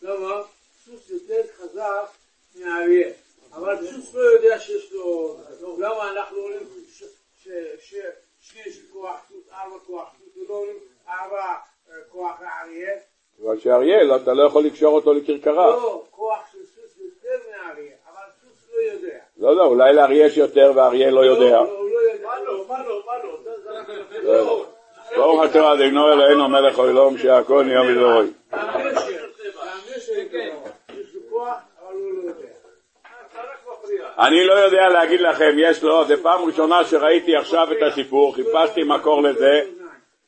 למה? סוס יותר חזק מהאריה. אבל סוס לא יודע שיש לו... למה אנחנו אומרים שיש כוח סוס, ארבע כוח סוס, ולא אומרים ארבע אה, כוח האריה? אבל שאריאל, אתה לא יכול לקשור אותו לכרכרה. לא, כוח של סוס יותר מהאריה, אבל סוס לא יודע. לא, לא, אולי לאריה יש יותר ואריה לא יודע. לא, הוא לא יודע. מה לא, מה לא, מה לא, ברוך אתה אדינו אלוהינו מלך העולם שהכל נהיה מפריע. אני לא יודע להגיד לכם, יש לו, זו פעם ראשונה שראיתי עכשיו את הסיפור, חיפשתי מקור לזה,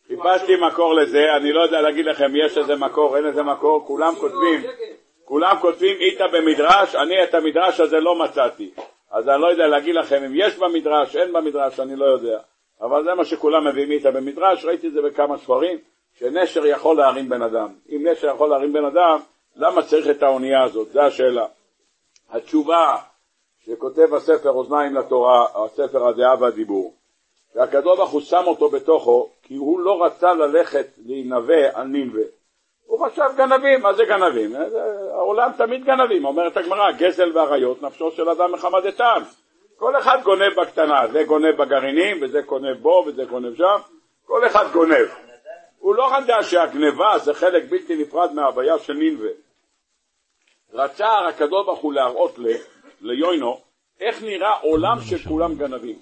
חיפשתי מקור לזה, אני לא יודע להגיד לכם, יש איזה מקור, אין איזה מקור, כולם כותבים, כולם כותבים איתה במדרש, אני את המדרש הזה לא מצאתי, אז אני לא יודע להגיד לכם אם יש במדרש, אין במדרש, אני לא יודע, אבל זה מה שכולם מביאים איתה במדרש, ראיתי את זה בכמה ספרים, שנשר יכול להרים בן אדם, אם נשר יכול להרים בן אדם, למה צריך את האונייה הזאת, זו השאלה. התשובה שכותב הספר אוזניים לתורה, הספר הדעה והדיבור, שהקדוש ברוך הוא שם אותו בתוכו, כי הוא לא רצה ללכת להינבא על נינווה. הוא חשב גנבים, מה זה גנבים? העולם תמיד גנבים, אומרת הגמרא, גזל ואריות, נפשו של אדם מחמדתם. כל אחד גונב בקטנה, זה גונב בגרעינים, וזה גונב בו, וזה גונב שם, כל אחד גונב. הוא לא ידע שהגניבה זה חלק בלתי נפרד מההוויה של נינווה. רצה הקדוש ברוך הוא להראות ל- ליוינו איך נראה עולם שכולם גנבים.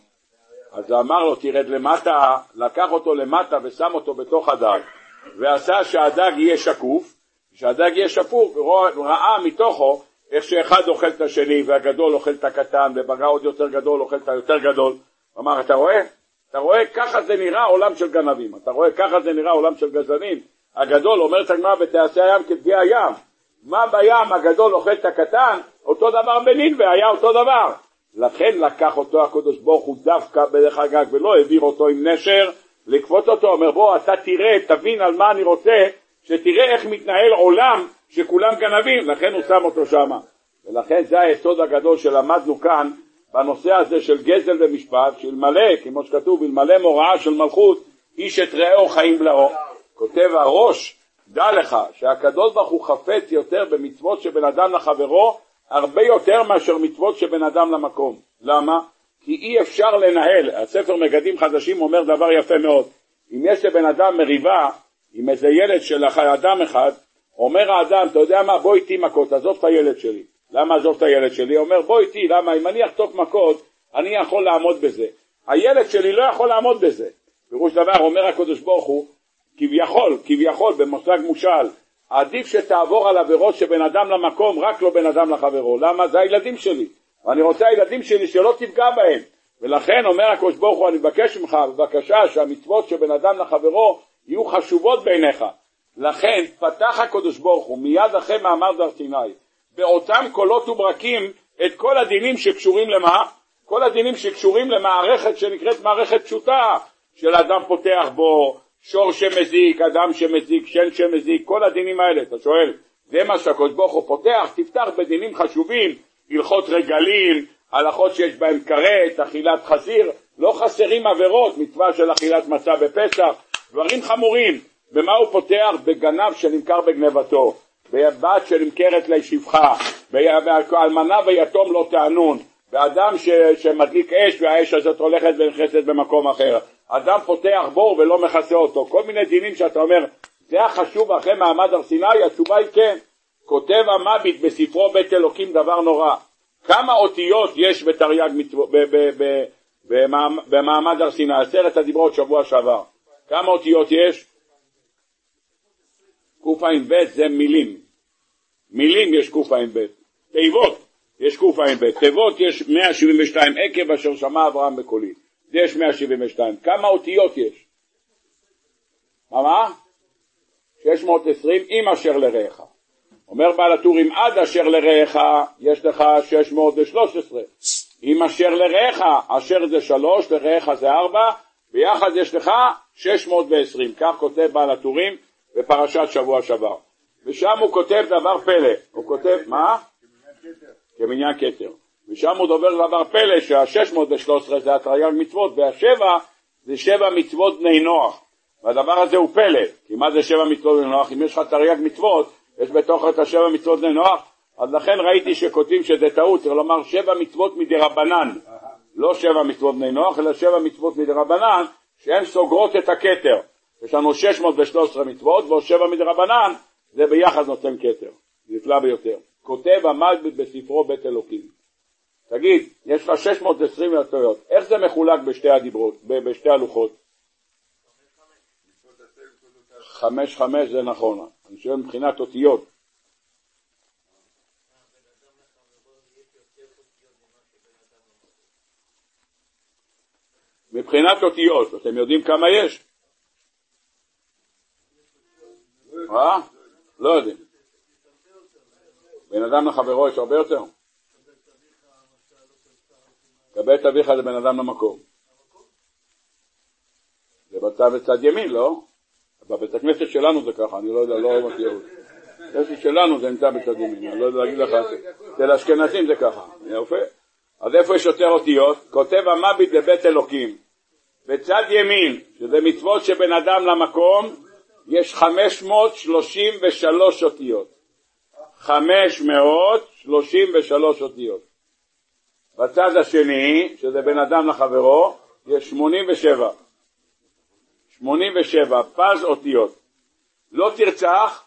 אז אמר לו תרד למטה, לקח אותו למטה ושם אותו בתוך הדג, ועשה שהדג יהיה שקוף, כשהדג יהיה שפוף, הוא ראה מתוכו איך שאחד אוכל את השני, והגדול אוכל את הקטן, ובגע עוד יותר גדול אוכל את היותר גדול. הוא אמר, אתה רואה? אתה רואה? ככה זה נראה עולם של גנבים. אתה רואה? ככה זה נראה עולם של גזענים. הגדול, אומרת הגמרא, ותעשה הים כדגי הים. מה בים הגדול אוכל את הקטן? אותו דבר בנינווה, היה אותו דבר. לכן לקח אותו הקדוש ברוך הוא דווקא בדרך הגג ולא העביר אותו עם נשר לכפות אותו, אומר בוא אתה תראה, תבין על מה אני רוצה, שתראה איך מתנהל עולם שכולם גנבים, לכן הוא שם אותו שם. ולכן זה היסוד הגדול שלמדנו כאן בנושא הזה של גזל ומשפט, שאלמלא, כמו שכתוב, אלמלא מוראה של מלכות, איש את רעהו חיים בלעו. כותב הראש, דע לך שהקדוש ברוך הוא חפץ יותר במצוות שבין אדם לחברו הרבה יותר מאשר מצוות שבין אדם למקום. למה? כי אי אפשר לנהל, הספר מגדים חדשים אומר דבר יפה מאוד, אם יש לבן אדם מריבה עם איזה ילד של אדם אחד, אומר האדם, אתה יודע מה, בוא איתי מכות, עזוב את הילד שלי. למה עזוב את הילד שלי? אומר, בוא איתי, למה? אם אני אחטוף מכות, אני יכול לעמוד בזה. הילד שלי לא יכול לעמוד בזה. פירוש דבר, אומר הקדוש ברוך הוא, כביכול, כביכול, במושג מושל, עדיף שתעבור על עבירות שבין אדם למקום, רק לא בין אדם לחברו. למה? זה הילדים שלי. ואני רוצה הילדים שלי שלא תפגע בהם. ולכן אומר הקדוש ברוך הוא, אני מבקש ממך, בבקשה, שהמצוות שבין אדם לחברו יהיו חשובות בעיניך. לכן פתח הקדוש ברוך הוא מיד אחרי מעמד הר סיני, באותם קולות וברקים, את כל הדינים שקשורים למה? כל הדינים שקשורים למערכת שנקראת מערכת פשוטה, של אדם פותח בו, שור שמזיק, אדם שמזיק, שן שמזיק, כל הדינים האלה, אתה שואל, זה מה שהקדוש ברוך הוא פותח, תפתח בדינים חשובים, הלכות רגלים, הלכות שיש בהם כרת, אכילת חזיר, לא חסרים עבירות, מצווה של אכילת מצה בפסח, דברים חמורים. במה הוא פותח? בגנב שנמכר בגנבתו, בבת שנמכרת לשפחה, באלמנה ויתום לא תענון, באדם ש, שמדליק אש והאש הזאת הולכת ונכנסת במקום אחר. אדם פותח בור ולא מכסה אותו. כל מיני דינים שאתה אומר, זה החשוב אחרי מעמד הר סיני? התשובה היא כן. כותב המביט בספרו בית אלוקים דבר נורא. כמה אותיות יש בתרי"ג במעמד הר סיני, עשרת הדיברות שבוע שעבר. כמה אותיות יש? קע"ב זה מילים. מילים יש קע"ב. תיבות יש קע"ב. תיבות יש 172 עקב אשר שמע אברהם בקולי. זה יש 172. כמה אותיות יש? מה מה? 620 עם אשר לרעך. אומר בעל הטורים עד אשר לרעך יש לך 613. עם אשר לרעך, אשר זה שלוש, לרעך זה ארבע, ביחד יש לך 620. כך כותב בעל הטורים בפרשת שבוע שעבר. ושם הוא כותב דבר פלא. הוא כותב, מה? כמניין כתר. ושם הוא דובר דבר פלא שה-613 זה התרי"ג מצוות והשבע זה שבע מצוות בני נוח. והדבר הזה הוא פלא, כי מה זה שבע מצוות בני נוח? אם יש לך תרי"ג מצוות, יש בתוך את השבע מצוות בני נוח, אז לכן ראיתי שכותבים שזה טעות, צריך לומר שבע מצוות מדרבנן, לא שבע מצוות בני נוח, אלא שבע מצוות מדרבנן, שהן סוגרות את הכתר. יש לנו 613 מצוות, ועוד שבע מדרבנן, זה ביחד נותן כתר. נפלא ביותר. כותב המלביט בספרו בית אלוקים. תגיד, יש לך 620 טעויות, איך זה מחולק בשתי הדיברות, בשתי הלוחות? חמש חמש זה נכון, אני שואל מבחינת אותיות. מבחינת אותיות, אתם יודעים כמה יש? אה? לא יודעים. בין אדם לחברו יש הרבה יותר? קבל את אביך זה בין אדם למקום. זה בצד בצד ימין, לא? בבית הכנסת שלנו זה ככה, אני לא יודע, לא מכיר אותי. בבית הכנסת שלנו זה נמצא בצד ימין, אני לא יודע להגיד לך, אצל האשכנזים זה ככה, יפה. אז איפה יש יותר אותיות? כותב המביט לבית אלוקים. בצד ימין, שזה מצוות שבין אדם למקום, יש 533 אותיות. 533 אותיות. בצד השני, שזה בין אדם לחברו, יש 87. 87, פז אותיות. לא תרצח,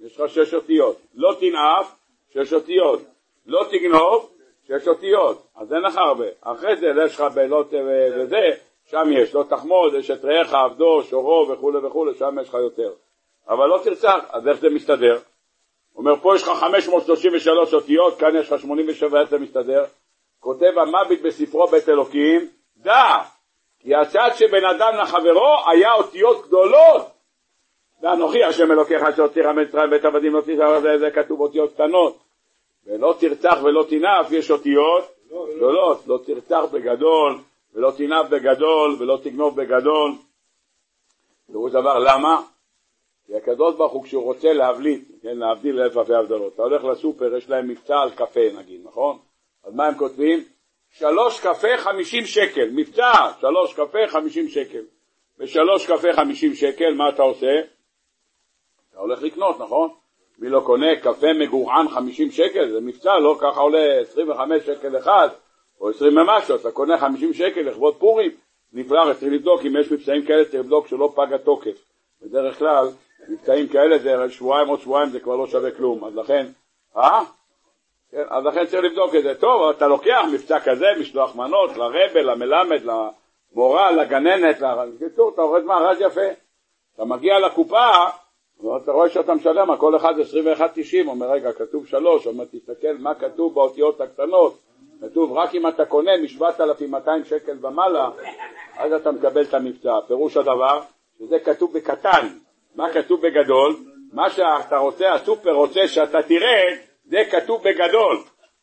יש לך שש אותיות. לא תנאף, שש אותיות. לא תגנוב, שש אותיות. אז אין לך הרבה. אחרי זה יש לך בלא ת- וזה, שם יש. לא תחמוד, יש את רעך, עבדו, שורו וכולי וכולי, שם יש לך יותר. אבל לא תרצח, אז איך זה מסתדר? אומר, פה יש לך 533 אותיות, כאן יש לך 87, איך זה מסתדר? כותב המביט בספרו בית אלוקים, דע, כי הצד שבין אדם לחברו היה אותיות גדולות. ואנוכי השם אלוקיך אשר הותיר מצרים בית עבדים לא תרצח, זה, זה כתוב אותיות קטנות. ולא תרצח ולא תנאף, יש אותיות גדולות. לא תרצח בגדול, ולא תנאף בגדול, ולא תגנוב בגדול. פירוש דבר, למה? כי הקדוש ברוך הוא כשהוא רוצה להבליט, כן, להבדיל אלף אלפי הבדלות, אתה הולך לסופר, יש להם מבצע על קפה נגיד, נכון? אז מה הם כותבים? שלוש קפה חמישים שקל, מבצע, שלוש קפה חמישים שקל. בשלוש קפה חמישים שקל, מה אתה עושה? אתה הולך לקנות, נכון? מי לא קונה קפה מגורען חמישים שקל? זה מבצע, לא ככה עולה עשרים וחמש שקל אחד, או עשרים ומשהו, אתה קונה חמישים שקל לכבוד פורים, נפלא, צריך לבדוק אם יש מבצעים כאלה, צריך לבדוק שלא פג התוקף. בדרך כלל, מבצעים כאלה זה שבועיים עוד שבועיים זה כבר לא שווה כלום, אז לכן, אה? כן, אז לכן צריך לבדוק את זה. טוב, אתה לוקח מבצע כזה, משלוח מנות, לרבל, למלמד, למורה, לגננת, בקיצור, אתה מה, רז יפה. אתה מגיע לקופה, ואתה רואה שאתה משלם, על כל אחד 21.90, אומר, רגע, כתוב שלוש, אומר, תסתכל מה כתוב באותיות הקטנות, כתוב, רק אם אתה קונה מ-7,200 שקל ומעלה, אז אתה מקבל את המבצע. פירוש הדבר, שזה כתוב בקטן. מה כתוב בגדול? מה שאתה רוצה, הסופר רוצה שאתה תראה, זה כתוב בגדול.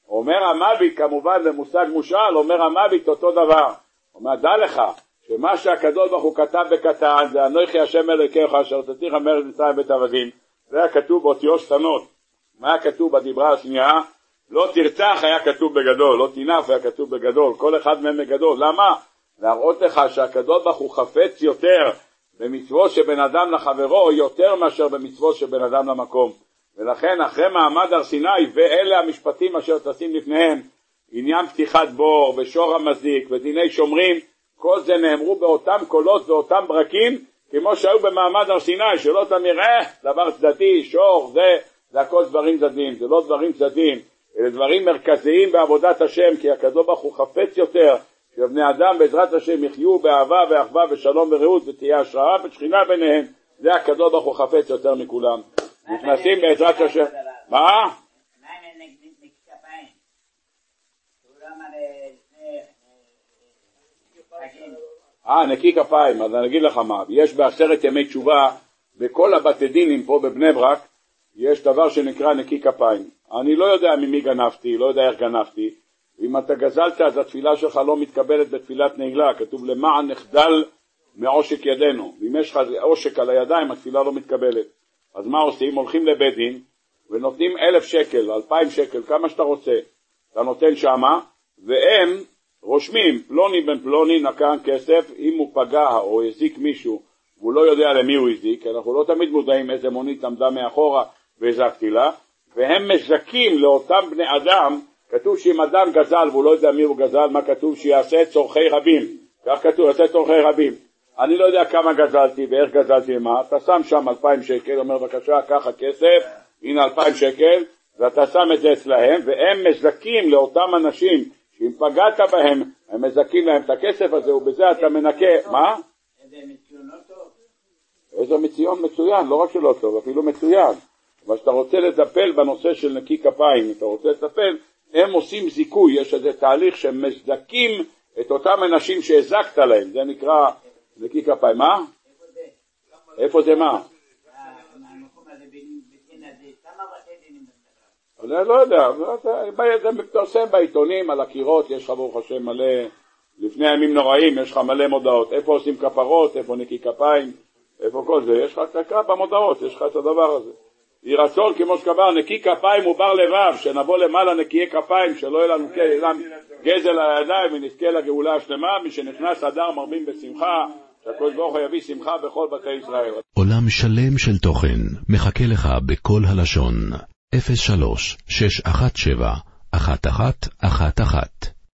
אומר המביט, כמובן במושג מושאל, אומר המביט אותו דבר. אומר, דע לך, שמה שהקדוש ברוך הוא כתב בקטן, זה אנוכי השם אלוקיך אשר תתיך מארץ מצרים בית עבדים. זה היה כתוב באותיות קטנות. מה היה כתוב בדיברה השנייה? לא תרצח היה כתוב בגדול, לא תנאף היה כתוב בגדול, כל אחד מהם בגדול. למה? להראות לך שהקדוש ברוך הוא חפץ יותר במצוות שבין אדם לחברו יותר מאשר במצוות שבין אדם למקום. ולכן אחרי מעמד הר סיני ואלה המשפטים אשר טסים לפניהם, עניין פתיחת בור ושור המזיק ודיני שומרים, כל זה נאמרו באותם קולות ואותם ברקים כמו שהיו במעמד הר סיני, שלא תמיר, אה, דבר צדדי, שור, זה, זה הכל דברים צדדיים, זה לא דברים צדדיים, אלה דברים מרכזיים בעבודת השם, כי הקדוש ברוך הוא חפץ יותר שבני אדם בעזרת השם יחיו באהבה ואחווה ושלום ורעות ותהיה השראה ושכינה ביניהם, זה הקדוש ברוך הוא חפץ יותר מכולם. נכנסים בעזרת השם, מה? לא אמר לפני חגים. אה, נקי כפיים, אז אני אגיד לך מה, יש בעשרת ימי תשובה, בכל הבתי דינים פה בבני ברק, יש דבר שנקרא נקי כפיים. אני לא יודע ממי גנבתי, לא יודע איך גנבתי, ואם אתה גזלת אז התפילה שלך לא מתקבלת בתפילת נעילה, כתוב למען נחדל מעושק ידינו, ואם יש לך עושק על הידיים התפילה לא מתקבלת. אז מה עושים? הולכים לבית דין ונותנים אלף שקל, אלפיים שקל, כמה שאתה רוצה, אתה נותן שמה, והם רושמים פלוני בן פלוני נקן כסף, אם הוא פגע או הזיק מישהו והוא לא יודע למי הוא הזיק, אנחנו לא תמיד מודעים איזה מונית עמדה מאחורה והזקתי לה, והם מזכים לאותם בני אדם, כתוב שאם אדם גזל והוא לא יודע מי הוא גזל, מה כתוב? שיעשה צורכי רבים, כך כתוב, יעשה צורכי רבים. אני לא יודע כמה גזלתי ואיך גזלתי ומה, אתה שם שם אלפיים שקל, אומר בבקשה קח הכסף, הנה אלפיים שקל, ואתה שם את זה אצלהם, והם מזכים לאותם אנשים שאם פגעת בהם, הם מזכים להם את הכסף הזה, ובזה אתה מנקה, מה? איזה מציונות טוב. איזה מציון מצוין, לא רק שלא טוב, אפילו מצוין. אבל כשאתה רוצה לטפל בנושא של נקי כפיים, אתה רוצה לטפל, הם עושים זיכוי, יש איזה תהליך שהם מזכים את אותם אנשים שהזקת להם, זה נקרא נקי כפיים. מה? איפה זה? מה? אני לא יודע, זה- זה מתפרסם בעיתונים, על הקירות, יש לך ברוך השם מלא, לפני הימים נוראים יש לך מלא מודעות, איפה עושים כפרות, איפה נקי כפיים, איפה כל זה, יש לך תקרא במודעות, יש לך את הדבר הזה. יהי רצון, כמו שקבע, נקי כפיים ובר לבב, שנבוא למעלה נקיי כפיים, שלא יהיה לנו גזל על הידיים ונזכה לגאולה השלמה, משנכנס אדר מרבים בשמחה, שהקדוש ברוך הוא יביא שמחה בכל בתי ישראל. עולם שלם של תוכן מחכה לך בכל הלשון, 03 617 1111